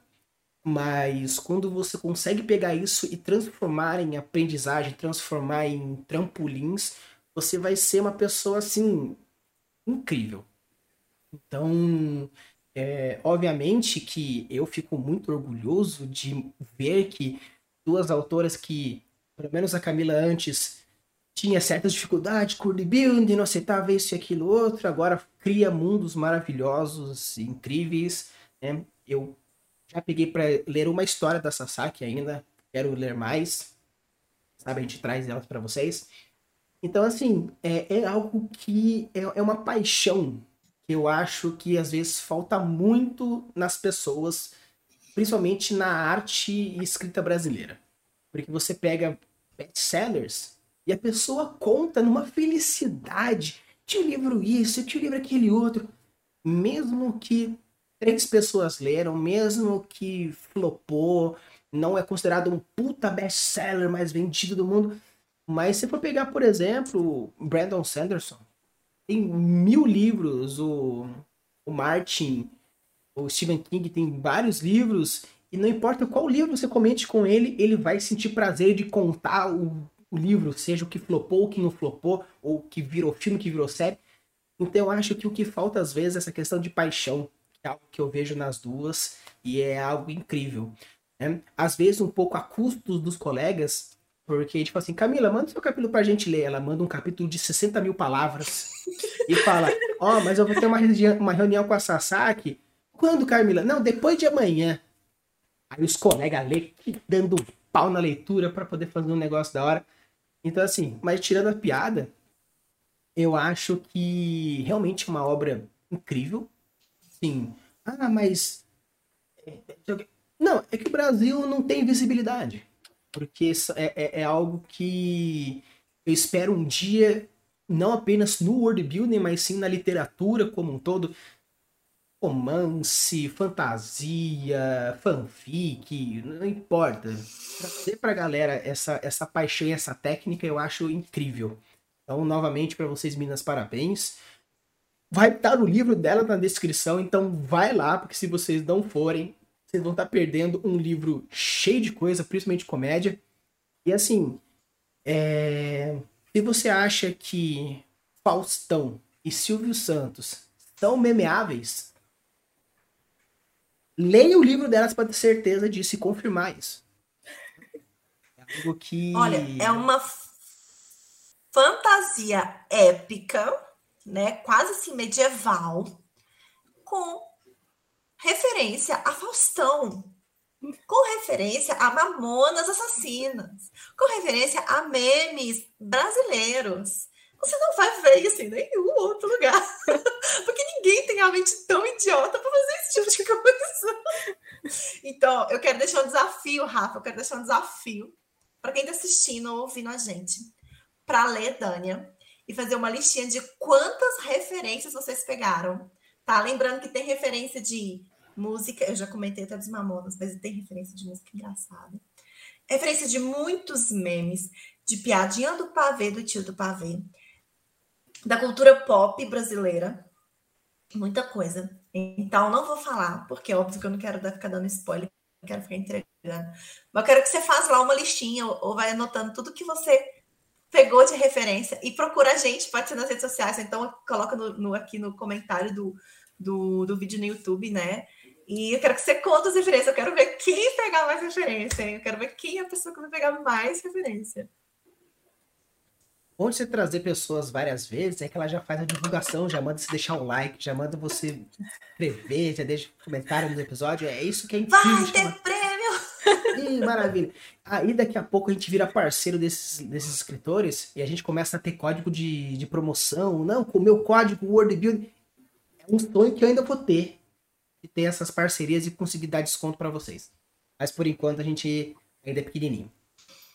mas quando você consegue pegar isso e transformar em aprendizagem, transformar em trampolins, você vai ser uma pessoa assim incrível. Então, é, obviamente que eu fico muito orgulhoso de ver que duas autoras que, pelo menos a Camila antes, tinha certas dificuldades com o building, não aceitava isso e aquilo outro, agora cria mundos maravilhosos, incríveis, né? Eu já peguei para ler uma história da Sasaki ainda, quero ler mais, sabe? A gente traz elas para vocês. Então, assim, é, é algo que é, é uma paixão eu acho que às vezes falta muito nas pessoas, principalmente na arte e escrita brasileira. Porque você pega best-sellers e a pessoa conta numa felicidade. Um livro isso, tinha livro aquele outro. Mesmo que três pessoas leram, mesmo que flopou, não é considerado um puta best-seller mais vendido do mundo. Mas se for pegar, por exemplo, Brandon Sanderson, tem mil livros, o, o Martin, o Stephen King tem vários livros, e não importa qual livro você comente com ele, ele vai sentir prazer de contar o o livro, seja o que flopou, o que não flopou, ou que virou filme, que virou série. Então eu acho que o que falta às vezes é essa questão de paixão, que é algo que eu vejo nas duas, e é algo incrível. Né? Às vezes um pouco a custo dos colegas, porque, tipo assim, Camila, manda seu capítulo pra gente ler. Ela manda um capítulo de 60 mil palavras e fala: Ó, oh, mas eu vou ter uma, uma reunião com a Sasaki. Quando, Camila? Não, depois de amanhã. Aí os colegas lê dando pau na leitura para poder fazer um negócio da hora. Então, assim, mas tirando a piada, eu acho que realmente é uma obra incrível. Sim. Ah, mas. É, não, é que o Brasil não tem visibilidade. Porque é, é, é algo que eu espero um dia, não apenas no world building, mas sim na literatura como um todo. Romance, fantasia, fanfic, não importa trazer pra galera essa, essa paixão e essa técnica eu acho incrível. Então, novamente, para vocês, meninas, parabéns. Vai estar no livro dela na descrição, então vai lá, porque se vocês não forem, vocês vão estar perdendo um livro cheio de coisa, principalmente comédia. E assim, É... Se você acha que Faustão e Silvio Santos são memeáveis, leia o livro delas para ter certeza disso e confirmar isso. É algo que. Olha, é uma fantasia épica, né? Quase assim medieval, com referência a Faustão, com referência a Mamonas Assassinas, com referência a memes brasileiros. Você não vai ver isso em nenhum outro lugar. *laughs* Porque ninguém tem a mente tão idiota para fazer esse tipo de coisa. Então, eu quero deixar um desafio, Rafa, eu quero deixar um desafio para quem está assistindo ou ouvindo a gente, para ler Dânia e fazer uma listinha de quantas referências vocês pegaram. Tá? Lembrando que tem referência de música, eu já comentei até dos Mamonas, mas tem referência de música engraçada. Referência de muitos memes, de piadinha do pavê, do tio do pavê, da cultura pop brasileira, muita coisa. Então, não vou falar, porque é óbvio que eu não quero ficar dando spoiler, não quero ficar entregando. Mas eu quero que você faça lá uma listinha ou, vai anotando tudo que você pegou de referência e procura a gente, pode ser nas redes sociais, então coloca no, no aqui no comentário do, do, do vídeo no YouTube, né? E eu quero que você conte as referências. Eu quero ver quem pegar mais referência. Eu quero ver quem é a pessoa que vai pegar mais referência. Onde você trazer pessoas várias vezes, é que ela já faz a divulgação, já manda você deixar um like, já manda você escrever, já deixa um comentário no episódio. É isso que é incrível. Vai ter prêmio! Ih, maravilha. Aí daqui a pouco a gente vira parceiro desses, desses escritores e a gente começa a ter código de, de promoção. Não, com o meu código Word Build. Um sonho que eu ainda vou ter de ter essas parcerias e conseguir dar desconto para vocês. Mas por enquanto a gente ainda é pequenininho.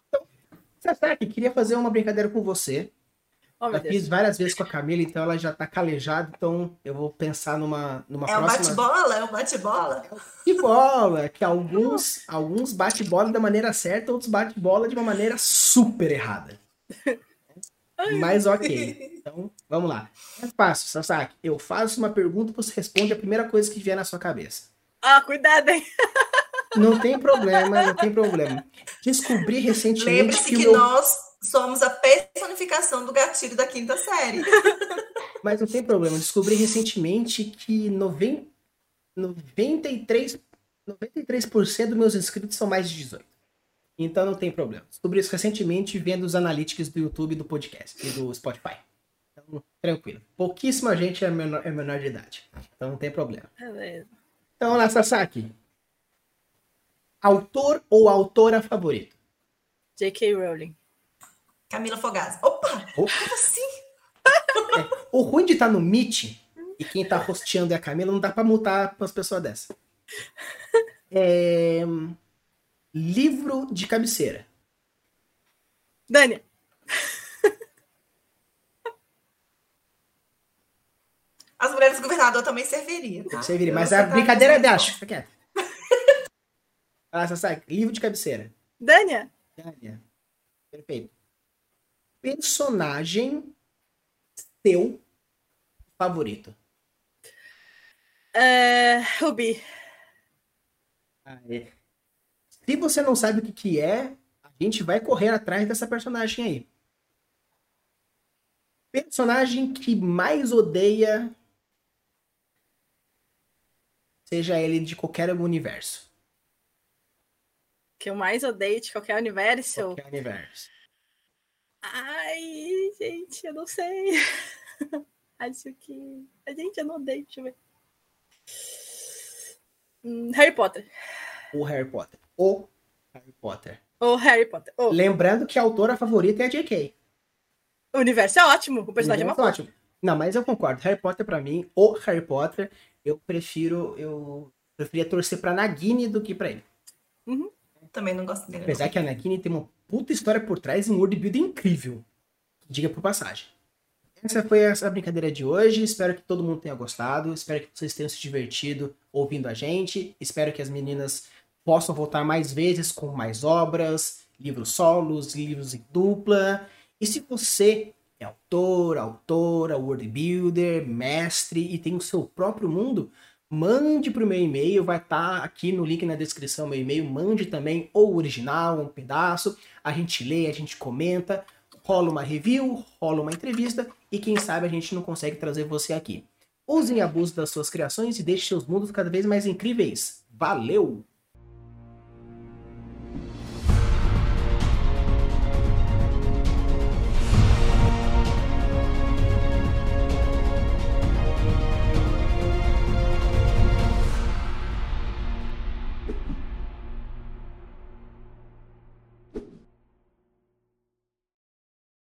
Então, Sasaki, queria fazer uma brincadeira com você. Oh, Já fiz várias vezes com a Camila, então ela já tá calejada, então eu vou pensar numa, numa é próxima... É o bate-bola? É o bate-bola? É bate-bola, que alguns, alguns bate-bola da maneira certa, outros bate-bola de uma maneira super errada. *laughs* Mas ok. Então, vamos lá. É fácil, Sasaki. Eu faço uma pergunta, você responde a primeira coisa que vier na sua cabeça. Ah, cuidado, hein? *laughs* Não tem problema, não tem problema. Descobri recentemente Lembre-se que, que meu... nós somos a personificação do gatilho da quinta série. *laughs* Mas não tem problema. Descobri recentemente que 90... 93... 93% dos meus inscritos são mais de 18. Então não tem problema. Descobri isso recentemente vendo os analytics do YouTube, do podcast e do Spotify. Então, tranquilo. Pouquíssima gente é menor, é menor de idade. Então não tem problema. Beleza. Então, lá, Sasaki. Autor ou autora favorito? J.K. Rowling. Camila Fogaz. Opa! Opa. assim? É, o ruim de estar tá no Meet e quem tá rosteando é a Camila, não dá pra multar as pessoas dessa. É... Livro de cabeceira. Dani. As mulheres do governador também serviria. Tá? Serviria, mas a brincadeira é dash. Fica quieto. Ah, sai. Livro de cabeceira. Dânia. Dânia. Perfeito. Personagem seu favorito. Ruby. Ah, é. Se você não sabe o que, que é, a gente vai correr atrás dessa personagem aí. Personagem que mais odeia, seja ele de qualquer universo. Que eu mais odeio de qualquer universo? Qualquer universo. Ai, gente, eu não sei. *laughs* Acho que. A gente, eu não odeio, deixa eu ver. Hum, Harry Potter. O Harry Potter o Harry Potter. O Harry Potter. O. Lembrando que a autora favorita é a J.K. O universo é ótimo, o personagem o é, é ótimo. Não, mas eu concordo. Harry Potter, para mim, o Harry Potter, eu prefiro. Eu preferia torcer pra Nagini do que pra ele. Uhum. Também não gosto dele. Apesar que a Nagini tem uma puta história por trás e um world building incrível. Diga por passagem. Essa foi essa brincadeira de hoje. Espero que todo mundo tenha gostado. Espero que vocês tenham se divertido ouvindo a gente. Espero que as meninas possam voltar mais vezes com mais obras, livros solos, livros em dupla. E se você é autor, autora, world builder, mestre e tem o seu próprio mundo, mande para o meu e-mail, vai estar tá aqui no link na descrição meu e-mail, mande também o original, um pedaço, a gente lê, a gente comenta, rola uma review, rola uma entrevista e quem sabe a gente não consegue trazer você aqui. Usem abuse das suas criações e deixe seus mundos cada vez mais incríveis. Valeu!